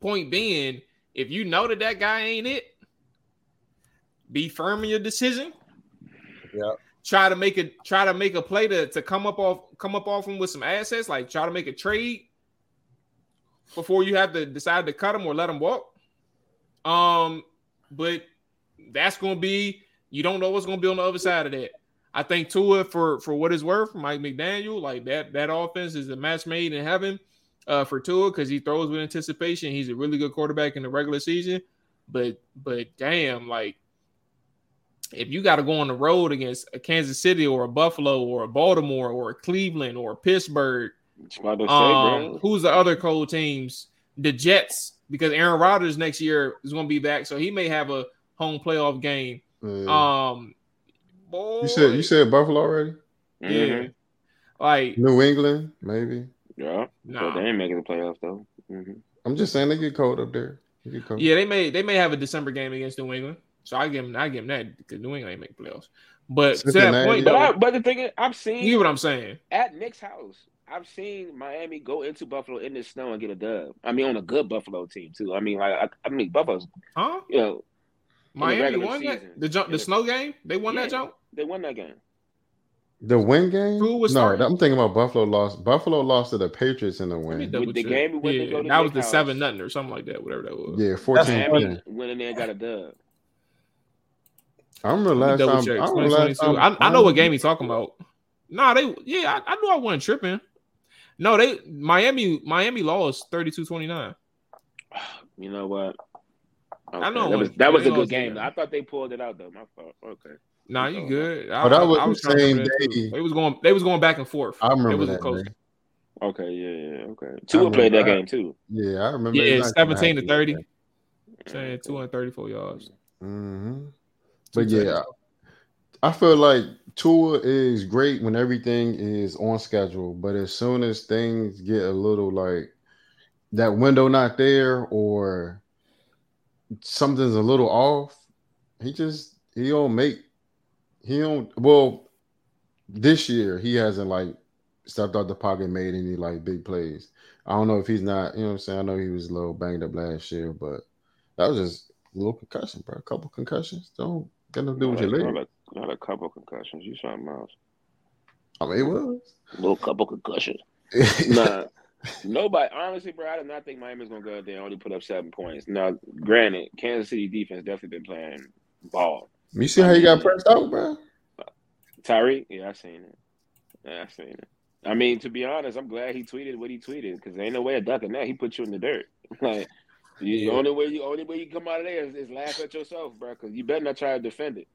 point being, if you know that that guy ain't it, be firm in your decision. Yeah. Try to make a try to make a play to, to come up off come up off him with some assets, like try to make a trade before you have to decide to cut him or let him walk. Um, but that's gonna be you don't know what's gonna be on the other side of that. I think Tua for for what it's worth, Mike McDaniel, like that that offense is a match made in heaven uh, for Tua because he throws with anticipation. He's a really good quarterback in the regular season, but but damn, like if you got to go on the road against a Kansas City or a Buffalo or a Baltimore or a Cleveland or a Pittsburgh, It's about to say, um, who's the other cold teams? The Jets, because Aaron Rodgers next year is going to be back, so he may have a home playoff game. Yeah. Um, boy, you said you said Buffalo already? yeah, Mhm. like New England, maybe. Yeah. Nah. But they ain't making the playoffs though. hmm I'm just saying they get cold up there. They get cold. Yeah, they may they may have a December game against New England, so I give them I give them that because New England ain't make playoffs. But to that point, But I, but the thing is, I've seen you get seen what I'm saying. at Nick's house. I've seen Miami go into Buffalo in the snow and get a dub. I mean, on a good Buffalo team too. I mean, like I, I mean, Buffalo's Huh? you know Miami regular won season. that the jump the the- snow game. They won that jump. They won that game. The win game? Who was no, starting? I'm thinking about Buffalo lost. Buffalo lost to the Patriots in the win. With the check. game when they yeah, go to that was the house. seven nothing or something like that. Whatever that was. Yeah, 14 Miami ten. went in there got a dub. I remember Let me last double time. check. I, remember last 2022. time I, I know what game he's talking about. Nah, they yeah, I, I knew I wasn't tripping. No, they Miami Miami lost 32-29. You know what? I know that was that was a good game. game. I thought they pulled it out though. My fault. Okay. Nah, you good. I, But that was I, I the was same remember that too. day. They was going they was going back and forth. I remember It was that. close. day. Okay. Yeah. Yeah. Okay. Tua remember played that that. game too. Yeah, I remember. Yeah, exactly 17 to 30. Saying 234 yards. Mhm. But yeah, I feel like Tua is great when everything is on schedule, but as soon as things get a little like that window not there or something's a little off, he just he don't make he don't well this year he hasn't like stepped out the pocket made any like big plays. I don't know if he's not, you know what I'm saying? I know he was a little banged up last year, but that was just a little concussion, bro. A couple concussions. Don't got nothing to do with your leg. not, a, not a couple concussions. You something else? I mean, it was. A little couple concussions. Nah. Nobody, honestly, bro, I did not think Miami's gonna go out there and only put up seven points. Now, granted, Kansas City defense definitely been playing ball. You see how you got pressed out, bro? Tyreek, yeah, I seen it. Yeah, I seen it. I mean, to be honest, I'm glad he tweeted what he tweeted because there ain't no way of ducking that. He put you in the dirt. Like, you, the only way you only way you come out of there is, is laugh at yourself, bro. Because you better not try to defend it.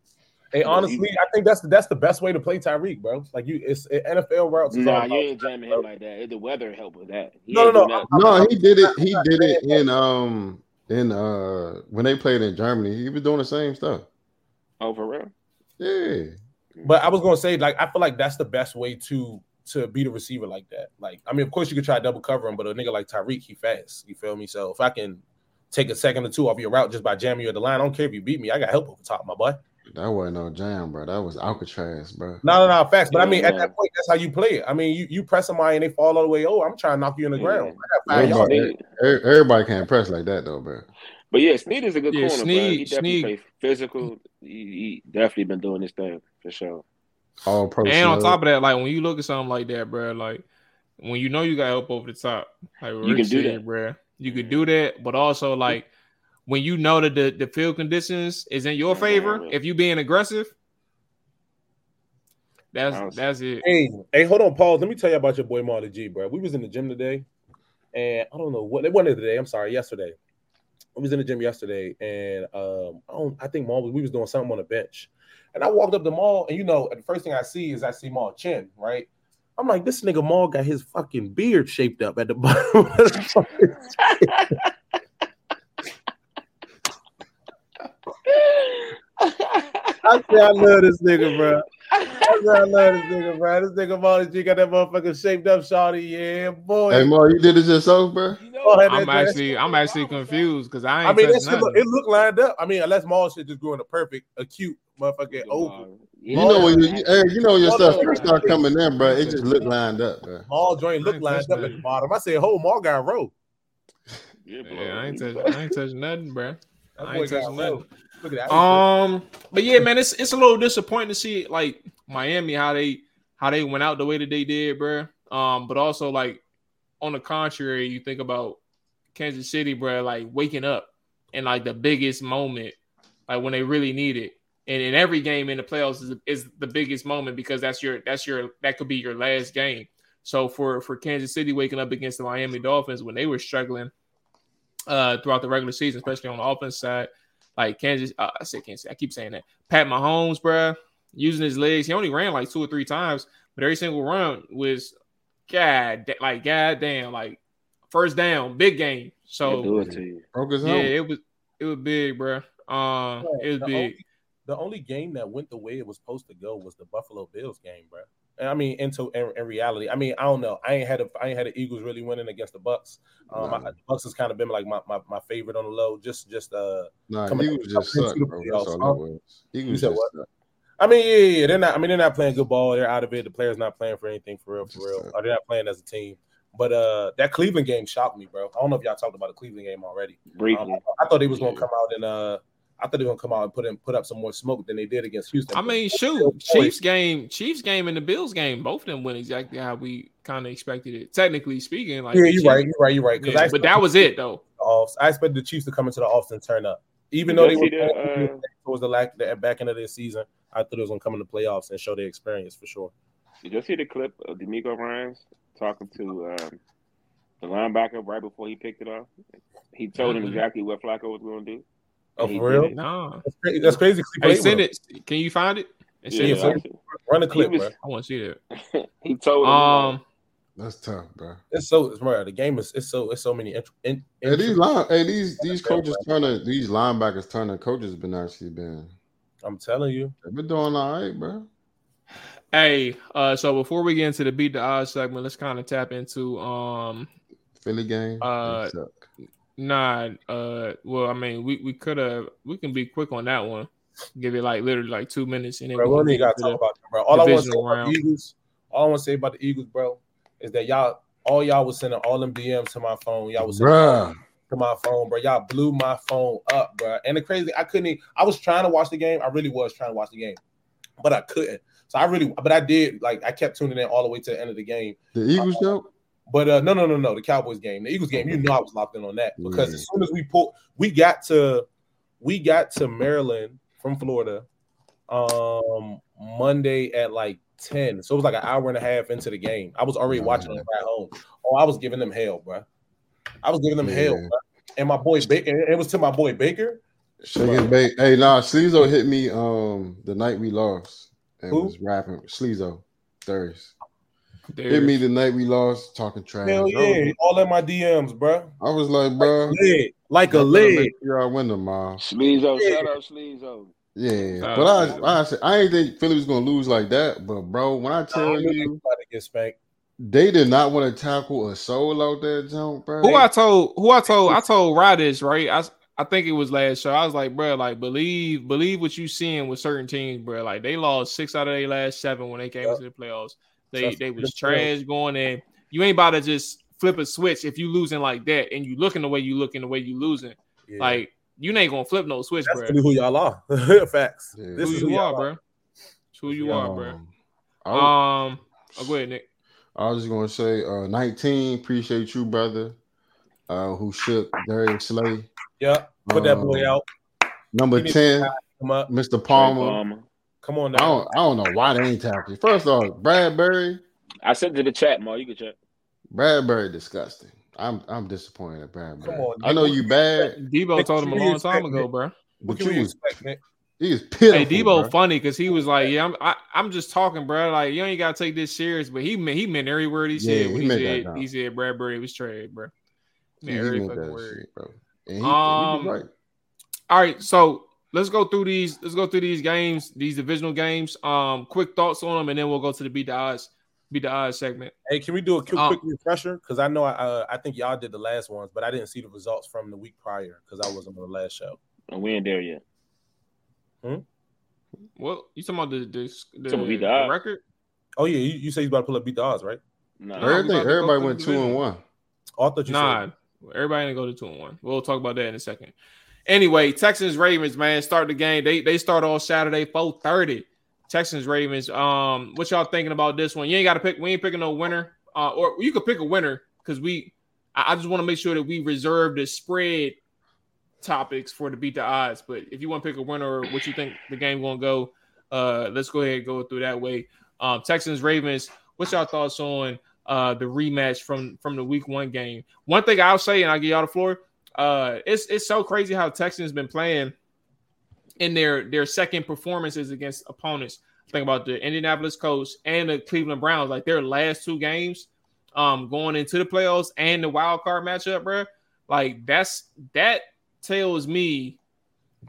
Hey, honestly, I think that's that's the best way to play Tyreek, bro. Like you, it's it, NFL routes. is all Nah, about- you ain't jamming him like that. The weather helped with that. He No, no, no. that. No, he did it. He did it in um in uh when they played in Germany. He was doing the same stuff. Oh, for real? Yeah. But I was gonna say, like, I feel like that's the best way to to beat a receiver like that. Like, I mean, of course you could try to double cover him, but a nigga like Tyreek, he fast. You feel me? So if I can take a second or two off your route just by jamming you at the line, I don't care if you beat me. I got help over top, my boy. That wasn't no jam, bro. That was Alcatraz, bro. No, no, no, facts. But I mean, Yeah, at that point, that's how you play it. I mean, you you press somebody and they fall all the way. Oh, I'm trying to knock you in the Yeah. ground. I got five Everybody, yards. Er- everybody can't press like that though, bro. But yeah, Sneed is a good Yeah, corner, bro. Sneed- He definitely Sneed- physical. He, he definitely been doing this thing for sure. All pro. And on top of that, like when you look at something like that, bro, like when you know you got help over the top, like You Ric can do said, that. bro. You could do that, but also like when you know that the, the field conditions is in your favor, if you being aggressive, that's that's it. Hey, hey, hold on, Paul. Let me tell you about your boy Marley G, bro. We was in the gym today, and I don't know what it wasn't today. I'm sorry, yesterday. I was in the gym yesterday, and um, I don't. I think Mual was. We was doing something on the bench, and I walked up to Mual, and you know, the first thing I see is I see Mual chin, right? I'm like, this nigga Mual got his fucking beard shaped up at the bottom. the I say I love this nigga, bro. I love this nigga, bro. This nigga Marley G got that motherfucker shaped up, shawty. Yeah, boy. Hey, Mo, you did it yourself, bro. You know, Mual had that I'm actually I'm actually confused because I ain't I mean, that touched look, it looked lined up. I mean, unless Mual shit just growing a perfect, acute motherfucking oval. You know when you, you, hey, you know when your stuff first start coming in, bro. It just looked lined up, bro. Mual joint looked lined touched up at the bottom. I said, "Ho, Mual got row." Yeah. Yeah, I ain't touching I ain't touching nothing, bro. I ain't got touching row. nothing. Um, but yeah, man, it's it's a little disappointing to see like Miami how they how they went out the way that they did, bro. Um, but also like on the contrary, you think about Kansas City, bro, like waking up in like the biggest moment, like when they really need it. And in every game in the playoffs is, is the biggest moment because that's your that's your that could be your last game. So for for Kansas City waking up against the Miami Dolphins when they were struggling uh throughout the regular season, especially on the offense side, like Kansas, uh, I say Kansas, I keep saying that. Pat Mahomes, bro, using his legs, he only ran like two or three times, but every single run was god, like god damn, like first down, big game. So it. Broke his yeah, it was it was big, bro. Um, it was the big. only, the only game that went the way it was supposed to go was the Buffalo Bills game, bro. I mean, into in, in, reality, I mean, I don't know. I ain't had a, I ain't had the Eagles really winning against the Bucks. Um, nah. I, the Bucks has kind of been like my, my, my favorite on the low. Just just uh, nah, coming, Eagles just suck, bro. That's all it was. Eagles just suck. I mean, yeah, yeah, they're not. I mean, they're not playing good ball. They're out of it. The players not playing for anything for real, for real. Or they're not playing as a team. But uh, that Cleveland game shocked me, bro. I don't know if y'all talked about the Cleveland game already. Briefly, um, I, I, thought they was gonna come out and uh, I thought they were gonna come out and put in put up some more smoke than they did against Houston. I mean, shoot, Chiefs game, Chiefs game, and the Bills game, both of them went exactly how we kind of expected it. Technically speaking, like yeah, you're right, you're right, you're right. Yeah, but that was it though. I expected the Chiefs to come into the office and turn up, even though they were the, uh, towards the, lack, the back end of their season. I thought it was gonna come in the playoffs and show their experience for sure. Did you see the clip of DeMeco Ryans talking to um, the linebacker right before he picked it off? He told him mm-hmm. exactly what Flacco was going to do. Oh, for real? No, that's crazy. That's crazy. Hey, send it. Can you find it? Yeah, it. Run the clip, was, bro. I want to see that. he told him. Um, that's tough, bro. It's so bro. The game is it's so it's so many. Int- in, hey, these line, hey, these these coaches turning these linebackers turning coaches been actually been. I'm telling you, they've been doing all right, bro. Hey, uh, so before we get into the beat the odds segment, let's kind of tap into um Philly game. Uh, Nah, uh, well, I mean, we, we could have we can be quick on that one. Give it like literally like two minutes, and then bro, we got to talk about that, bro. All I want to say about the Eagles, all I want to say about the Eagles, bro, is that y'all, all y'all was sending all them DMs to my phone. Y'all was sending to my phone, bro. Y'all blew my phone up, bro. And the crazy, I couldn't. Even, I was trying to watch the game. I really was trying to watch the game, but I couldn't. So I really, but I did. Like I kept tuning in all the way to the end of the game. The Eagles, uh, though. But uh, no, no, no, no. The Cowboys game, the Eagles game. You know, I was locked in on that because as soon as we pulled, we got to, we got to Maryland from Florida, um, Monday at like ten. So it was like an hour and a half into the game. I was already watching it at home. Oh, I was giving them hell, bro. I was giving them yeah. hell, bro. And my boy Baker, it was to my boy Baker. Shaking bait. Hey, nah, Sleezo hit me um the night we lost and Who? was rapping. Sleezo, Thursday. There's... Hit me the night we lost, talking trash. Hell yeah, all in my DMs, bro. I was like, bro, like a lid, You're our winner, man. Sleezo, yeah. shout out Sleezo. Yeah, uh, but I, I, I ain't think Philly was gonna lose like that. But bro, when I tell no, you, get spanked. They did not want to tackle a soul out there, jump, bro. Who I told, who I told, I told Radish, right? I, I think it was last show. I was like, bro, like believe, believe what you seeing with certain teams, bro. Like they lost six out of their last seven when they came yep. into the playoffs. They they was trash going in. You ain't about to just flip a switch if you losing like that and you looking the way you looking the way you losing. Yeah. Like you ain't gonna flip no switch, That's bro. who y'all are. Facts. Yeah. This who is who you are, bro. It's who you are, bro. Um, oh, go ahead, Nick. I was just gonna say, uh, 19. Appreciate you, brother. Uh, who shook Darius Slay. Yep. put um, that boy um, out. Number 10, Mr. Palmer. Come on now. I don't, I don't know why they ain't tackling. First off, Bradberry. I sent it to the chat, Mo. You can check. Bradberry disgusting. I'm I'm disappointed at Bradberry. Come on, I know you bad. Deebo told him a long time ago, bro. But you was he was pitiful. Hey, Deebo bro. funny because he was like, "Yeah, I'm I, am i am just talking, bro. Like you ain't gotta take this serious." But he meant he meant every word he said. Yeah, he, he said he said Bradberry was trade, bro. He meant every fucking word, shit, bro. And he, um, he right. All right, so let's go through these. Let's go through these games, these divisional games. Um, quick thoughts on them, and then we'll go to the beat the odds, beat the odds segment. Hey, can we do a quick, um, quick refresher? Because I know I, uh, I think y'all did the last ones, but I didn't see the results from the week prior because I wasn't on the last show. And we ain't there yet. Hmm. Well, you talking about the the, the, the, the record? Oh yeah, you, you say you about to pull up beat the odds, right? No, everything. Everybody went two and one. Oh, I thought you nah, said. everybody didn't go to two and one. We'll talk about that in a second. Anyway, Texans Ravens, man, start the game. They they start on Saturday, 4:30. Texans Ravens. Um, what y'all thinking about this one? You ain't got to pick. We ain't picking no winner. Uh, or you could pick a winner because we. I, I just want to make sure that we reserve the spread topics for to beat the odds. But if you want to pick a winner or what you think the game gonna go, uh, let's go ahead and go through that way. Um, Texans Ravens. What's y'all thoughts on uh the rematch from from the Week One game? One thing I'll say, and I'll give y'all the floor uh, it's it's so crazy how Texans been playing in their their second performances against opponents. Think about the Indianapolis Colts and the Cleveland Browns, like their last two games, um, going into the playoffs and the wild card matchup, bro. Like that's that tells me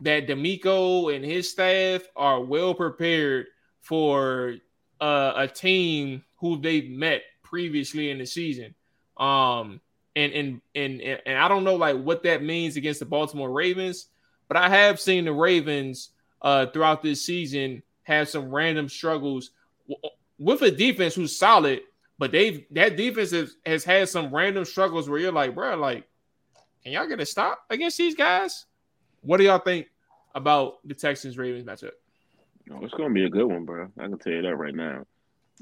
that DeMeco and his staff are well prepared for uh, a team who they've met previously in the season. Um, and, and and and I don't know like what that means against the Baltimore Ravens, but I have seen the Ravens uh, throughout this season have some random struggles with a defense who's solid, but they've that defense has, has had some random struggles where you're like, bro, like, can y'all get a stop against these guys? What do y'all think about the Texans Ravens matchup? Oh, it's gonna be a good one, bro. I can tell you that right now.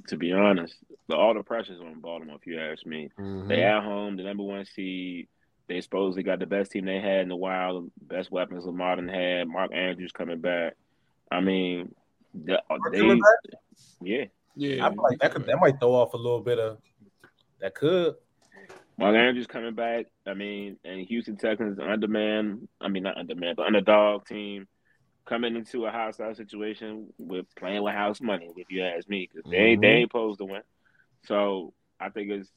To be honest, the, all the pressure's on Baltimore. If you ask me, mm-hmm. they at home, the number one seed. They supposedly got the best team they had in a while, best weapons Lamar had. Mark Andrews coming back. I mean, the, they, yeah, yeah. I like that. Could, that might throw off a little bit of. That could. Mark Andrews coming back. I mean, and Houston Texans underman. I mean, not underman, but underdog team coming into a hostile situation with playing with house money. If you ask me, because they mm-hmm. they ain't supposed to win. So I think it's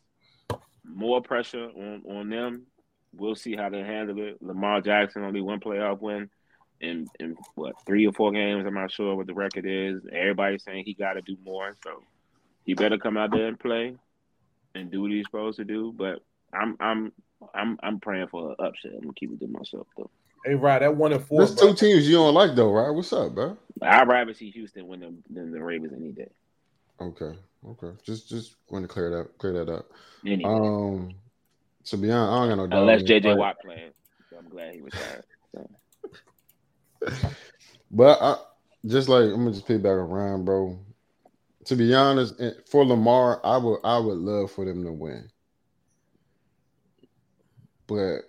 more pressure on on them. We'll see how they handle it. Lamar Jackson only one playoff win in in what three or four games. I'm not sure what the record is. Everybody's saying he got to do more, so he better come out there and play and do what he's supposed to do. But I'm I'm I'm I'm praying for an upset. I'm gonna keep it to myself though. Hey, right, that one and four. There's two teams you don't like though, right? What's up, bro? I'd rather see Houston win than, than the Ravens any day. Okay, okay. Just just want to clear that clear that up. Anyway. Um, to be honest, I don't got no. Unless JJ Watt playing, so I'm glad he retired. So. but I just like I'm gonna just pick back around, bro. To be honest, for Lamar, I would I would love for them to win. But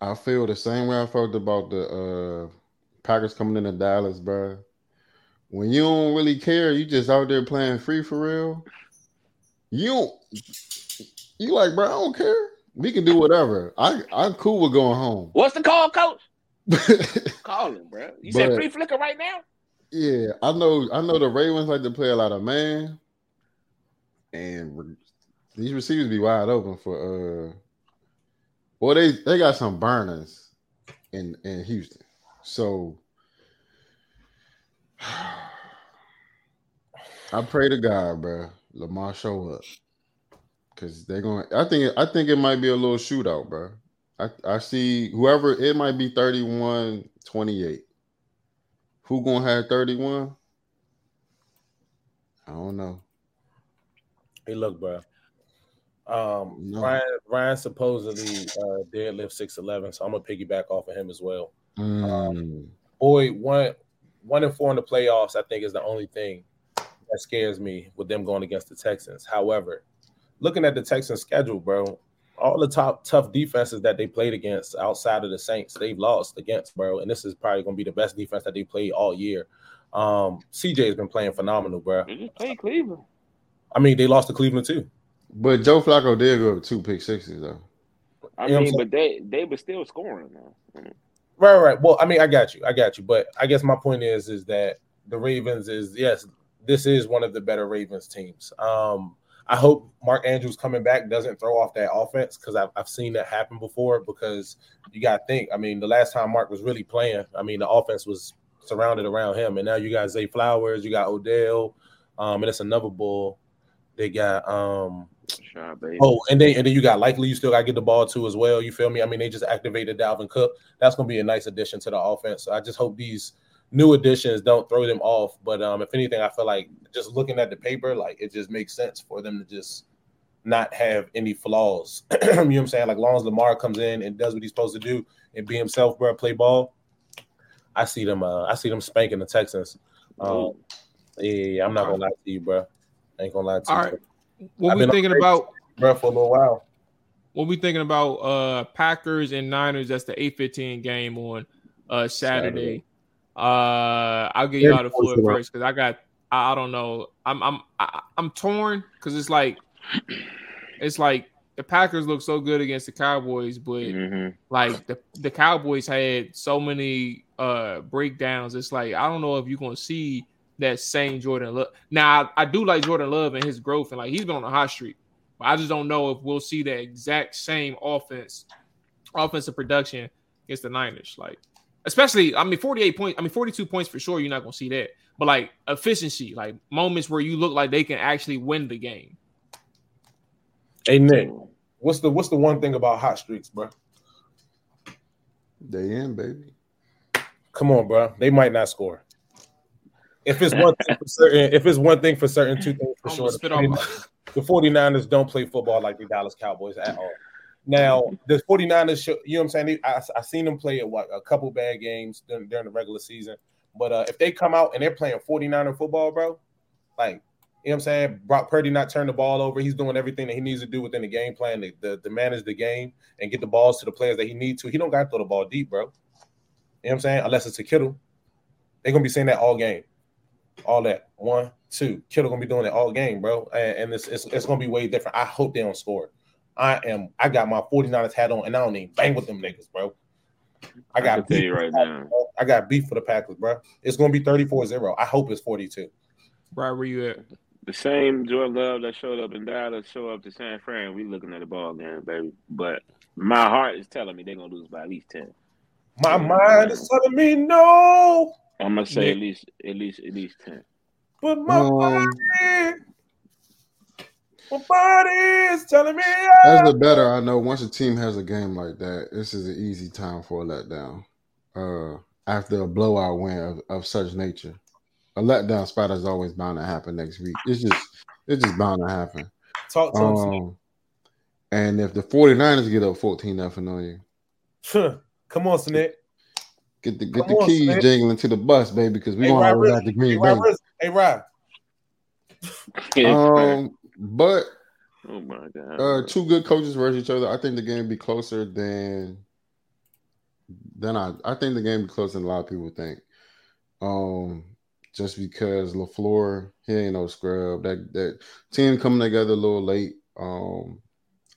I feel the same way I felt about the uh Packers coming into Dallas, bro. When you don't really care, you just out there playing free for real. You don't you like, bro, I don't care. We can do whatever. I I'm cool with going home. What's the call, coach? Call him, bro. You but, said free flicker right now. Yeah, I know. I know the Ravens like to play a lot of man, and re- these receivers be wide open for. uh Well, they they got some burners in in Houston, so. I pray to God, bro. Lamar show up because they're going. I think. I think it might be a little shootout, bro. I, I see whoever it might be 31 28. Who gonna have 31? I don't know. Hey, look, bro. Um, no. Ryan Ryan supposedly uh, deadlift 6'11, so I'm gonna piggyback off of him as well. Um, mm. Um, boy, one one and four in the playoffs, I think, is the only thing that scares me with them going against the Texans. However, looking at the Texans schedule, bro, all the top tough defenses that they played against outside of the Saints, they've lost against, bro. And this is probably going to be the best defense that they played all year. Um, CJ has been playing phenomenal, bro. They just played Cleveland. I mean, they lost to Cleveland too. But Joe Flacco did go two pick sixes though. I you mean, but they they were still scoring though. Right, right. Well, I mean, I got you, I got you. But I guess my point is, is that the Ravens is yes, this is one of the better Ravens teams. Um, I hope Mark Andrews coming back doesn't throw off that offense because I've, I've seen that happen before. Because you got to think, I mean, the last time Mark was really playing, I mean, the offense was surrounded around him, and now you got Zay Flowers, you got Odell, um, and it's another bull. They got um, oh, and then and then you got likely you still got to get the ball too as well. You feel me? I mean, they just activated Dalvin Cook. That's gonna be a nice addition to the offense. So I just hope these new additions don't throw them off. But um, if anything, I feel like just looking at the paper, like it just makes sense for them to just not have any flaws. you know what I'm saying? Like long as Lamar comes in and does what he's supposed to do and be himself, bro, play ball. I see them. Uh, I see them spanking the Texans. Um, yeah, I'm not gonna lie to you, bro. I ain't gonna lie to All you. Right. What we thinking about, bro, for a little while. What we thinking about? Uh, Packers and Niners. That's the 8:15 game on uh Saturday. Saturday. Uh, I'll give y'all the floor first because I got I, I, don't know. I'm I'm I, am i am torn because it's like it's like the Packers look so good against the Cowboys, but mm-hmm. like the the Cowboys had so many uh breakdowns. It's like I don't know if you're gonna see that same Jordan Love. Now I, I do like Jordan Love and his growth, and like he's been on a hot streak. But I just don't know if we'll see the exact same offense, offensive production against the Niners. Like Especially, I mean, 48 points, I mean, 42 points for sure, you're not gonna see that. But like efficiency, like moments where you look like they can actually win the game. Hey Nick, what's the what's the one thing about hot streaks, bro? They in, baby. Come on, bro. They might not score. If it's one thing for certain, if it's one thing for certain, two things for sure. The 49ers, the 49ers don't play football like the Dallas Cowboys at all. Now, the 49ers, show, you know what I'm saying? They, I, I seen them play a, what, a couple bad games during, during the regular season. But uh, if they come out and they're playing 49er football, bro, like, you know what I'm saying? Brock Purdy not turn the ball over. He's doing everything that he needs to do within the game plan to, to, to manage the game and get the balls to the players that he needs to. He don't got to throw the ball deep, bro. You know what I'm saying? Unless it's a Kittle. They're going to be saying that all game all that. One, two. Kittle gonna be doing it all game, bro. And, and it's, it's, it's gonna be way different. I hope they don't score. I am I got my 49ers hat on and I don't even bang with them niggas, bro. I got I beef you right now. I got beef for the Packers, bro. It's gonna be 34-0. I hope it's 42. Right where you at? The same Jordan Love that showed up in Dallas show up to San Fran. We looking at the ball game, baby. But my heart is telling me they're gonna lose by at least 10. My mind is telling me no. I'm gonna say yeah. at least at least at least ten. But my um, body, my body is telling me. As a better, I know once a team has a game like that, this is an easy time for a letdown. Uh, after a blowout win of, of such nature, a letdown spot is always bound to happen next week. It's just it's just bound to happen. Talk to um, And if the 49ers get up 14 nothing on you, come on, Snake. Get the get Come the on, keys Smith. jingling to the bus, baby, because we hey, gonna have out the Green hey, Bay. Hey, Rob. um, but oh my god, uh, two good coaches versus each other. I think the game be closer than than I. I think the game be closer than a lot of people think. Um, just because LaFleur, he ain't no scrub. That that team coming together a little late. Um,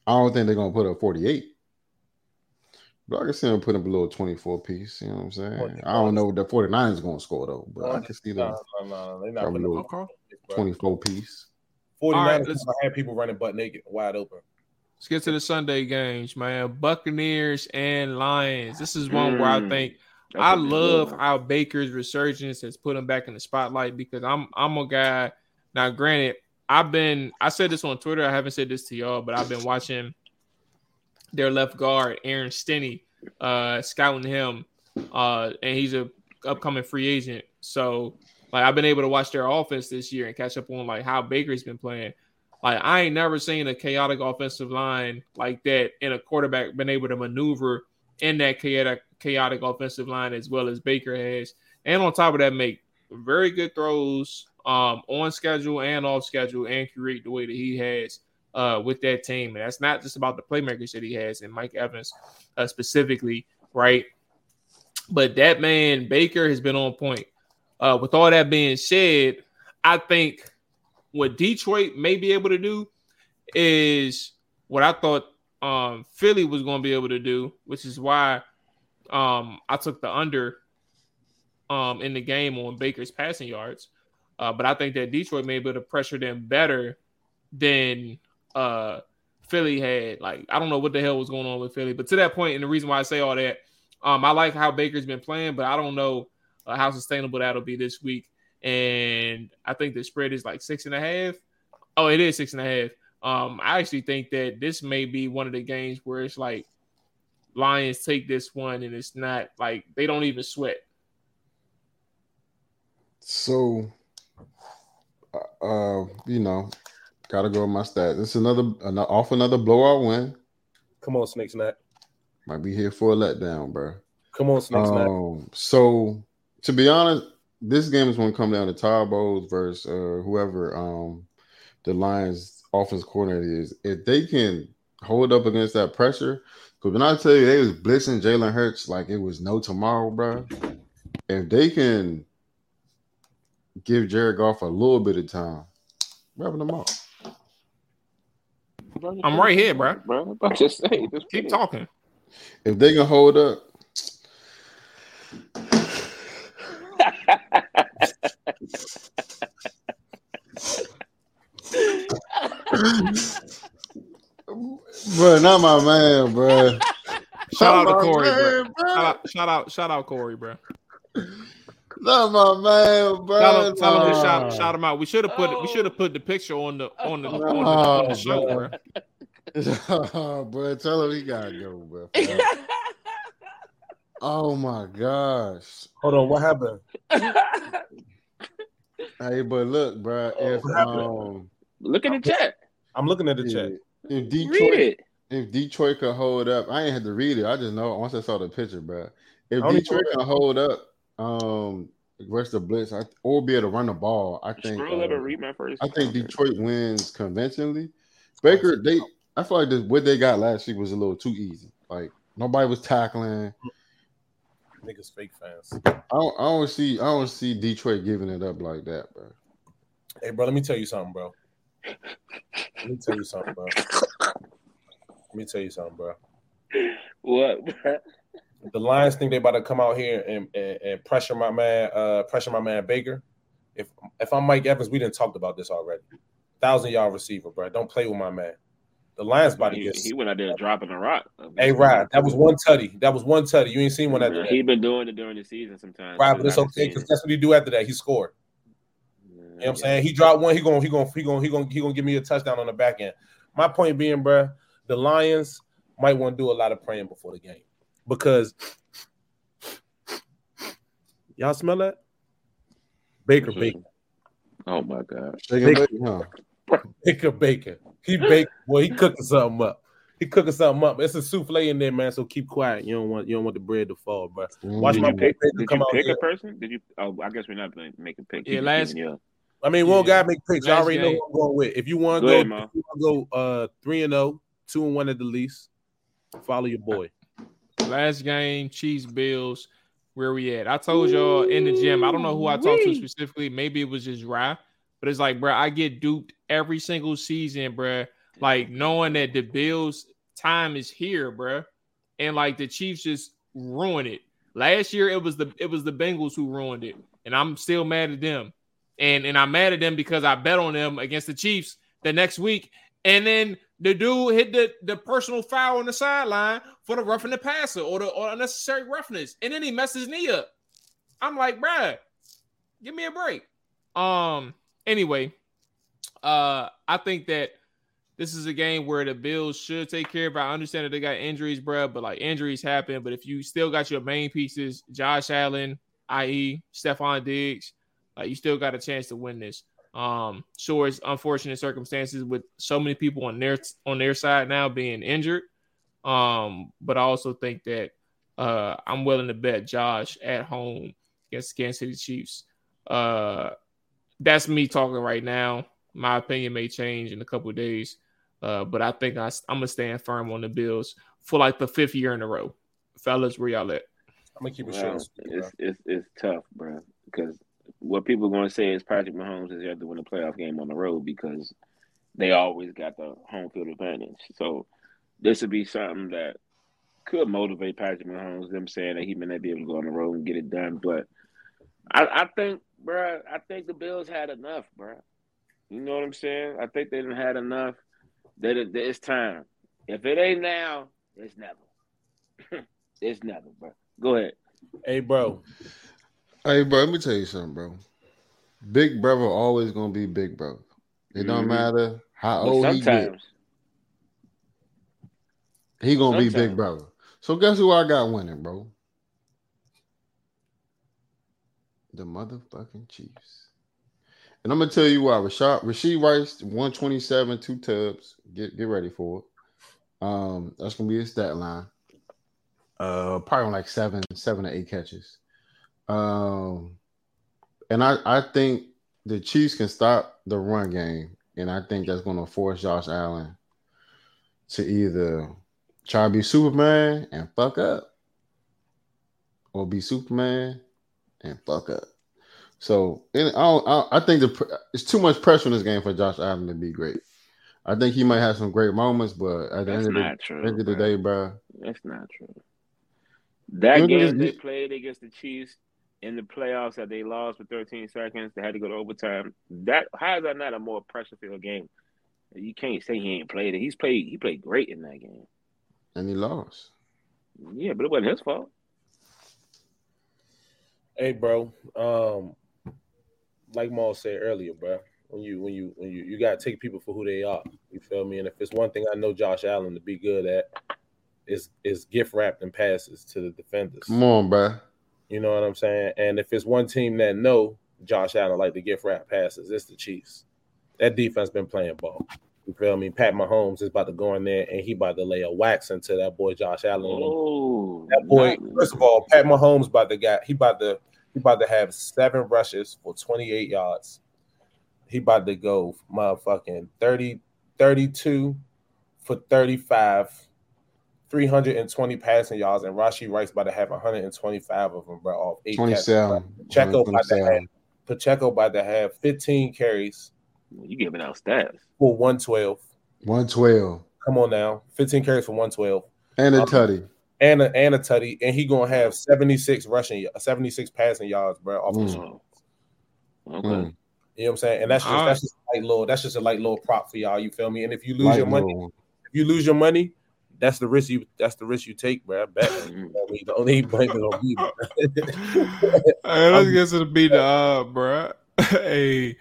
I don't think they're gonna put up forty eight. But I can see them putting up a little 24 piece. You know what I'm saying? I don't know what the 49ers going to score, though. But I can see them no, no, no, not putting up 24 piece. 49ers right, have people running butt naked, wide open. Let's get to the Sunday games, man. Buccaneers and Lions. This is one mm, where I mm. think I love how Baker's resurgence has put him back in the spotlight because I'm I'm a guy. Now, granted, I've been I said this on Twitter. I haven't said this to y'all, but I've been watching their left guard, Aaron Stinnie, uh, scouting him, uh, and he's a upcoming free agent. So like I've been able to watch their offense this year and catch up on like how Baker's been playing. Like I ain't never seen a chaotic offensive line like that and a quarterback been able to maneuver in that chaotic chaotic offensive line as well as Baker has. And on top of that, make very good throws um, on schedule and off schedule and create the way that he has uh, with that team. And that's not just about the playmakers that he has and Mike Evans uh, specifically, right? But that man Baker has been on point. Uh, with all that being said, I think what Detroit may be able to do is what I thought um, Philly was going to be able to do, which is why um, I took the under um, in the game on Baker's passing yards. Uh, but I think that Detroit may be able to pressure them better than uh Philly had. Like I don't know what the hell was going on with Philly, but to that point, and the reason why I say all that, um, I like how Baker's been playing, but I don't know uh, how sustainable that'll be this week. And I think the spread is like six and a half. Oh, it is six and a half. Um, I actually think that this may be one of the games where it's like Lions take this one and it's not like they don't even sweat. So, uh, uh you know, Gotta go with my stats. It's another, another off another blowout win. Come on, Snakes Net. Might be here for a letdown, bro. Come on, Snakes um, So to be honest, this game is going to come down to Todd Bowles versus uh, whoever um, the Lions offense coordinator is. If they can hold up against that pressure, because when I tell you they was blitzing Jalen Hurts like it was no tomorrow, bro. If they can give Jared Goff a little bit of time, wrapping them up. I'm right here, bro. Bro, I'm just saying. Just Keep talking. If they can hold up. bro, not my man, bro. Shout out to Corey, man, bro. Shout, out, shout out, shout out Corey, bro. Not my man, bro. Tell him, tell him to shout, shout him out. We should have put we should have put the picture on the on the on the, on the show, bro. bro, tell him he gotta go, bro. oh my gosh. Hold on, what happened? Hey, but look, bro, if um Look in the chat. I'm looking at the chat. if Read Detroit it. if Detroit could hold up, I ain't had to read it. I just know once I saw the picture, bro. If I don't even Detroit know. can hold up, um, versus the Blitz, I, or be able to run the ball, I think. Scroll up uh, and read my first. I think Detroit wins conventionally. Baker, they, I feel like this, what they got last week was a little too easy. Like nobody was tackling. Niggas fake fans. I don't, I don't see, I don't see Detroit giving it up like that, bro. Hey, bro, let me tell you something, bro. Let me tell you something, bro. Let me tell you something, bro. What? bro? The Lions think they about to come out here and, and, and pressure my man, uh, pressure my man Baker. If if I'm Mike Evans, we didn't talked about this already. Thousand yard receiver, bro. Don't play with my man. The Lions to He, get. he went out there dropping a rock. Hey, Rod, That was one tutty. That was one tutty. You ain't seen one after that. He been doing it during the season sometimes. Right, but it's okay because that's what he do after that. He scored. You know what I'm saying? He dropped one. He gonna he gonna he gonna he gonna he gonna give me a touchdown on the back end. My point being, bro, the Lions might want to do a lot of praying before the game because y'all smell that Baker Mhm. Baker Oh my god. Shaking Big- huh? Baker Baker. He baked. Well, he cooking something up. He cooking something up. It's a souffle in there, man. So keep quiet. You don't want you don't want the bread to fall, bro. Watch Did my you pick, did come you out pick here. a person? Did you? Oh, I guess we're not gonna make a pick. Yeah, You last- giving your- I mean, one Yeah. guy make picks. Y'all Last already know game. who I'm going with. If you want Go to ahead, go, Mo. if you wanna go uh three and zero, two and one at the least. Follow your boy. Last game, Chiefs Bills. Where we at? I told y'all in the gym. I don't know who I talked to specifically. Maybe it was just Ry, but it's like, bro, I get duped every single season, bro. Like knowing that the Bills' time is here, bro, and like the Chiefs just ruin it. Last year, it was the it was the Bengals who ruined it, and I'm still mad at them. And and I'm mad at them because I bet on them against the Chiefs the next week, and then the dude hit the, the personal foul on the sideline for the roughing the passer or the or unnecessary roughness, and then he messed his knee up. I'm like, bruh, give me a break. Um. Anyway, uh, I think that this is a game where the Bills should take care of. it. I understand that they got injuries, bruh, but like injuries happen. But if you still got your main pieces, Josh Allen, i.e., Stefon Diggs, like you still got a chance to win this. Um, sure, it's unfortunate circumstances with so many people on their on their side now being injured. Um, but I also think that uh I'm willing to bet Josh at home against Kansas City Chiefs. Uh, that's me talking right now. My opinion may change in a couple of days, uh, but I think I, I'm gonna stand firm on the Bills for like the fifth year in a row. Fellas, where y'all at? I'm gonna keep it Well, short. and sweet, bro. it's, it's it's tough, bro. Because what people are going to say is Patrick Mahomes is have to win a playoff game on the road because they always got the home field advantage. So this would be something that could motivate Patrick Mahomes. Them saying that he may not be able to go on the road and get it done, but I, I think, bro, I think the Bills had enough, bro. You know what I'm saying? I think they done had enough. That it, it's time. If it ain't now, it's never. it's never, bro. Go ahead. Hey, bro. Hey, bro, let me tell you something, bro. Big brother always gonna be big brother. It don't Mhm. matter how But old he get. He gonna be big brother. So guess who I got winning, bro? The motherfucking Chiefs. And I'm gonna tell you why. Rashad Rasheed Rice, 127, two tubs. Get get ready for it. Um, that's gonna be his stat line. Uh, probably on like seven, seven to eight catches. Um, and I I think the Chiefs can stop the run game, and I think that's gonna force Josh Allen to either try to be Superman and fuck up, or be Superman and fuck up. So and I, don't, I, I think the it's too much pressure in this game for Josh Allen to be great. I think he might have some great moments, but at the that's end of the, true. end of the day, bro, That's not true. That game they played against the Chiefs in the playoffs that they lost for 13 seconds, they had to go to overtime. That how is that not a more pressure filled game? You can't say he ain't played it. He's played. He played great in that game. and he lost. Yeah, but it wasn't his fault. Hey, bro. Um, like Mual said earlier, bro. When you when you when you you gotta take people for who they are. You feel me? And if it's one thing I know Josh Allen to be good at, is is gift wrapping passes to the defenders. Come on, bro. You know what I'm saying? And if it's one team that know Josh Allen like to gift wrap passes, it's the Chiefs. That defense been playing ball. You feel me? Pat Mahomes is about to go in there and he about to lay a wax into that boy Josh Allen. Oh, That boy, not- first of all, Pat Mahomes about to got he about to he about to have seven rushes for 28 yards. He about to go motherfucking 30, 32 for 35, 320 passing yards, and Rashee Rice about to have 125 of them, bro, off eight 27. Pacheco about to have Pacheco about to have 15 carries you giving out stats. for 112. 112. Come on now, 15 carries for 112. And a Um, tutty. and a, and a tutty, and he gonna have 76 rushing, 76 passing yards, bro. Off the Mm. street. Oh. Okay. Mm. You know what I'm saying? And that's just Alright. that's just a light little that's just a light little prop for y'all. You feel me? And if you lose Light your money, little if you lose your money, that's the risk you that's the risk you take, bro. I bet. You know what I? The only blame is on me. bro. Hey, let's get to the beat the uh, bruh. hey,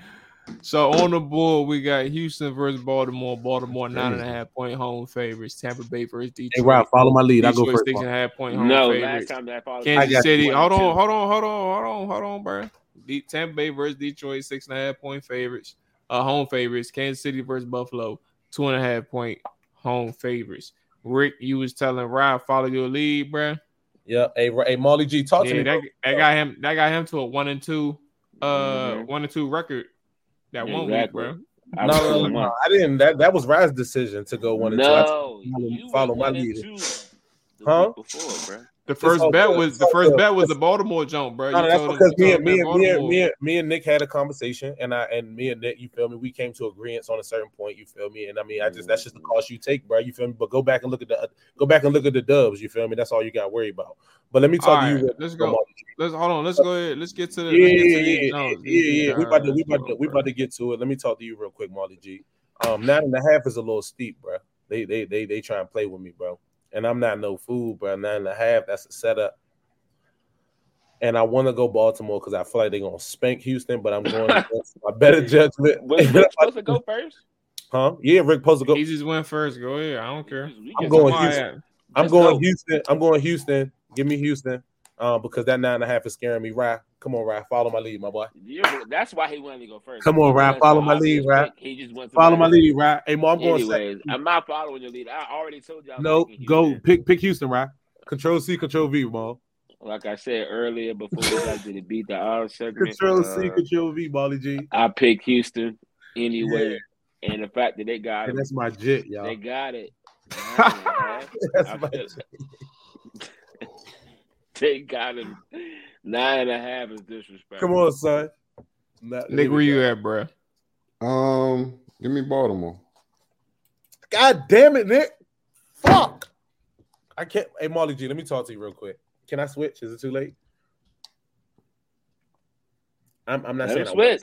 so on the board we got Houston versus Baltimore. Baltimore nine and a half point home favorites. Tampa Bay versus Detroit. hey, Rob, follow my lead. I go first. six and a half point home No, last favorites. time that I followed I Kansas got City. Hold on, hold on, hold on, hold on, hold on, bro. De- Tampa Bay versus Detroit, six and a half point favorites. Uh, home favorites. Kansas City versus Buffalo, two and a half point home favorites. Ric, you was telling Rob follow your lead, bro. Yeah, hey, Ra- hey, Molly G, talk to me. that, that got him. That got him to a one and two, uh, Mhm. one and two record. That one week, Exactly. bro. I No, no, no, telling no, Mark. I didn't. That that was Raz's decision to go one and two. I- No, follow- you follow my lead. Huh? before, bro. The first bet good. was the first good. bet was the Baltimore jump, bro. No, You no, that's told because me and me and, me and me and me and Nick had a conversation, and I and me and Nick, you feel me? We came to agreements on a certain point. You feel me? And I mean, I just that's just the cost you take, bro. You feel me? But go back and look at the go back and look at the dubs. You feel me? That's all you got to worry about. But let me talk to you. let's go. Let's hold on. Let's go ahead. Let's get to the. Yeah, yeah, yeah, yeah, yeah. We about to we about to we about to get to it. Let me talk to you real quick, Molly G. Um, nine and a half is a little steep, bro. They they they they try and play with me, bro. And I'm not no fool, bro. Nine and a half, that's a setup. And I want to go Baltimore because I feel like they're gonna spank Houston, but I'm going against my better judgment. Was Ric supposed to go first? huh? Yeah, Ric supposed to go. He just went first. Go ahead. I don't care. I'm going somebody- Houston. I'm going go. Houston. I'm going Houston. Give me Houston. Um, because that nine and a half is scaring me. Right? Come on, right? Follow my lead, my boy. Yeah, that's why he wanted to go first. Come on, Ryan, follow my lead, Ryan. He just wants Follow my lead, right? Hey, Mo, I'm going. second. Anyways, I'm not following your lead. I already told y'all. No, go Houston. pick pick Houston, right? Control C, Control V, Mo. Like I said earlier, before we got to the beat the odds segment, Control C, uh, Control V, Molly G. I picked Houston anyway, and the fact that they got it, that's my jit, y'all. they got it. A half. That's I my feel- jit. they got him. Nine and a half is disrespectful. Come on, son. Nah, Nick, where you at, bro? Um, give me Baltimore. God damn it, Nick. Fuck. I can't. Hey, Molly G, let me talk to you real quick. Can I switch? Is it too late? I'm, I'm not Let saying him I switch.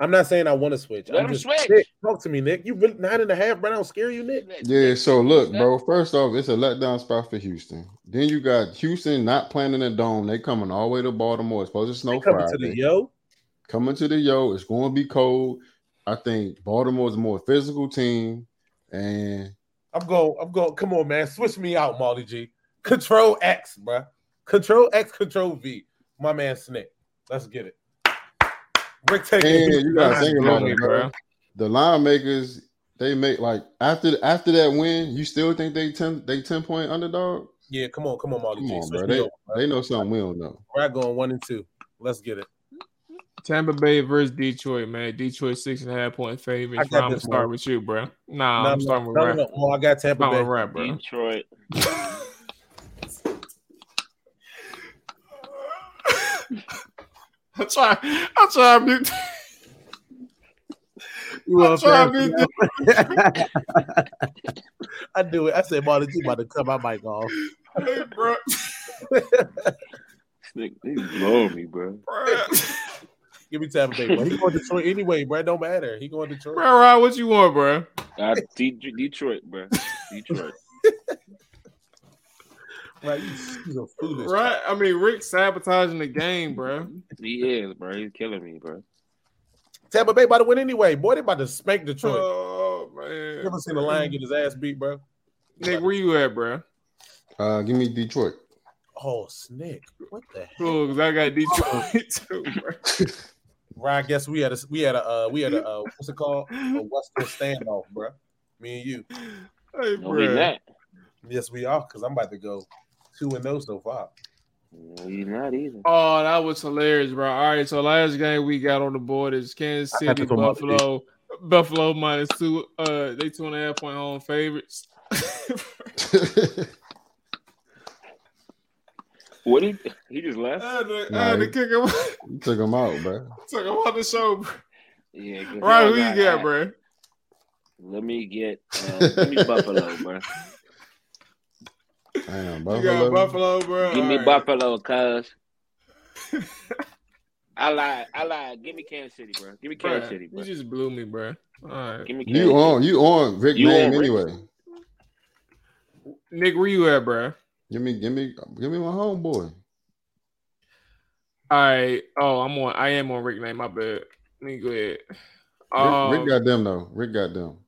I'm not saying I want to switch. Let I'm him just, switch. Nick, talk to me, Nick. You really nine and a half, bro? I don't scare you, Nick. Yeah, so look, bro. First off, it's a letdown spot for Houston. Then you got Houston not playing in the dome. They coming all the way to Baltimore. It's supposed to snow They coming to the yo. coming to the yo. It's going to be cold. I think Baltimore's a more physical team, and I'm going. I'm going. Come on, man. Switch me out, Molly G. Control X, bro. Control X, Control V. My man Snick. Let's get it. Ric taking and you got to think about me, it, bro. bro. The line makers they make like after after that win, you still think they ten they ten point underdog? Yeah, come on, come on, Molly Come on, bro. They over, bro. they know something we don't know. We're going one and two. Let's get it. Tampa Bay versus Detroit, man. Detroit six and a half point I favorites. I'm gonna start man. with you, bro. Nah, No, I'm no, starting with no, rap. no, no. Oh, I got Tampa Starting Bay. with rap, bro. Detroit. I try. I try. to be- You I want try to fast? be- I do it. I said, Molly G about to cut my mic off. Hey, bro. Nigga, He's blowing me, bro. Bro, Give me Tampa Bay. Bro. He going to Detroit anyway, bro. It Don't matter. He going to Detroit. bro, Rod, what you want, bro? Uh, De- Detroit, bro. Detroit. Right, he's, he's a foolish. Right? I mean, Ric sabotaging the game, bro. He is, bro. He's killing me, bro. Tampa Bay about to win anyway. Boy, they about to spank Detroit. Oh man! you ever seen the lion get his ass beat, bro? Nick, where you at, bro? Uh, give me Detroit. Oh, Snick. What the heck? Cool, because I got Detroit too, bro. Ryan, guess we had a we had a uh, we had a uh, what's it called? A Western standoff, bro. Me and you. Hey, No, he's bro. Yes, we are, because I'm about to go two and no so far. No, he's not either. Oh, that was hilarious, bro. All right, so last game we got on the board is Kansas City, to come up with Buffalo. Buffalo minus two. Uh, they two and a half point home favorites. What he he just left? I had to, I had to he- kick him, you took him out, bro. took him out the show. Bro. Yeah. 'cause Right, I who you got- got, I- bro? Let me get uh, give me Buffalo, bro. Damn, You Buffalo. got Buffalo, bro. Give me All right. Buffalo, cuz. I lied. I lied. Give me Kansas City, bro. Give me Kansas Bruh, City, bro. You just blew me, bro. All right, Give me Kansas You on you on Ric You name on Ric? anyway. Nick, where you at, bro? Give me give me give me my homeboy. All right. Oh, I'm on. I am on Ric name. My bad. Let me go ahead. Ric, Um, Ric got them though. Ric got them.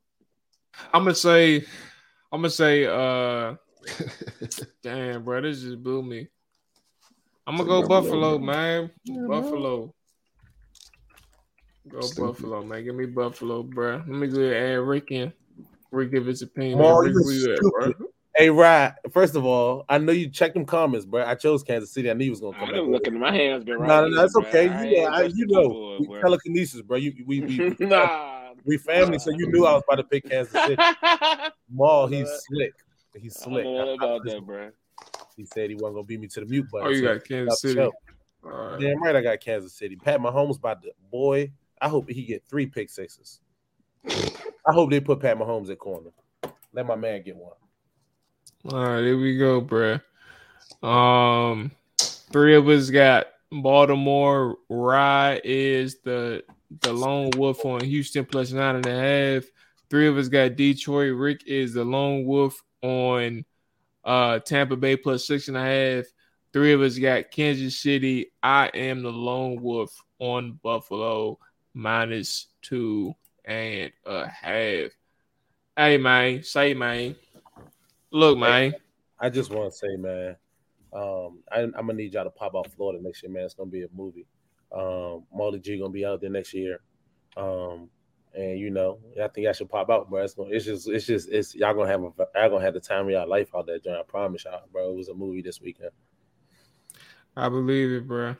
I'm gonna say. I'm gonna say. Uh, damn, bro, this just blew me. I'm gonna go Buffalo, Buffalo, man. Yeah, Buffalo. Go Stupid. Buffalo, man. Give me Buffalo, bro. Let me go ahead and add Ric in. Ric give his opinion. Oh, Ric, you at, bro? Hey, Ryan. First of all, I know you checked them comments, bro. I chose Kansas City. I knew you was gonna I come back. didn't with look it. at my hands, been right. No, no, no, it's okay. bro. I You uh, know, ain't I, you know, before, we bro. telekinesis, bro. You, we, we, nah. we family, so you knew I was about to pick Kansas City. Mual, he's slick. He's I don't slick. know about that, bro. He said he wasn't gonna beat me to the mute button. Oh, you so got Kansas City. show. All right. Damn right, I got Kansas City. Pat Mahomes about to boy. I hope he get three pick sixes. I hope they put Pat Mahomes at corner. Let my man get one. All right, here we go, bruh. Um, three of us got Baltimore. Ry is the the lone wolf on Houston plus nine and a half. Three of us got Detroit. Ric is the lone wolf on uh Tampa Bay plus six and a half. Three of us got Kansas City. I am the lone wolf on Buffalo minus two and a half. Hey man, say man. Look, man. I just want to say, man, um, I, I'm gonna need y'all to pop out Florida next year, man. It's gonna be a movie. Um, Molly G gonna be out there next year. Um, and you know, I think I should pop out, bro. It's, it's just, it's just, it's y'all gonna have a, y'all gonna have the time of y'all life out there, John. I promise y'all, bro. It was a movie this weekend. I believe it, bro.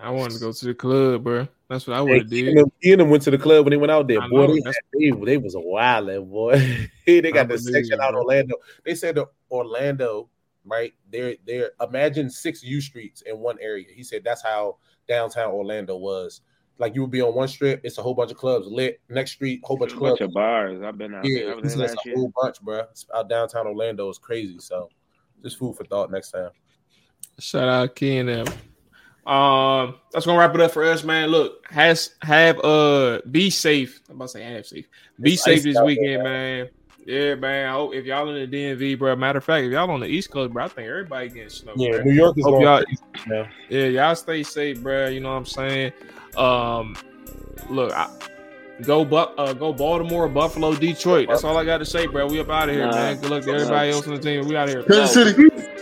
I wanted to go to the club, bro. That's what I would have did. and, them, he and them went to the club when they went out there. I Boy, know, they, they, they was a wild boy. they got the section out. Orlando. They said the Orlando, right? They're they're imagine six U streets in one area. He said that's how downtown Orlando was. Like you would be on one strip, it's a whole bunch of clubs lit. Next street, whole bunch A of bunch clubs. of bars. I've been out there. Yeah, I he was said there it's a year. whole bunch, bro. Out downtown Orlando is crazy. So just food for thought next time. Shout out Key and them. Um, that's gonna wrap it up for us, man. Look, has have uh be safe. I'm about to say have safe. Be It's safe this out there, weekend, man. Yeah, man. I hope if y'all in the DMV, bro. Matter of fact, if y'all on the East Coast, bro, I think everybody getting snow. Yeah, bro. New York is Hope going y'all- crazy now. Yeah, y'all stay safe, bro. You know what I'm saying? Um, look, I, go but uh, go Baltimore, Buffalo, Detroit. That's all I got to say, bro. We up out of here, Nah. man. Good luck to everybody else on the team. We out of here. Kansas No. City.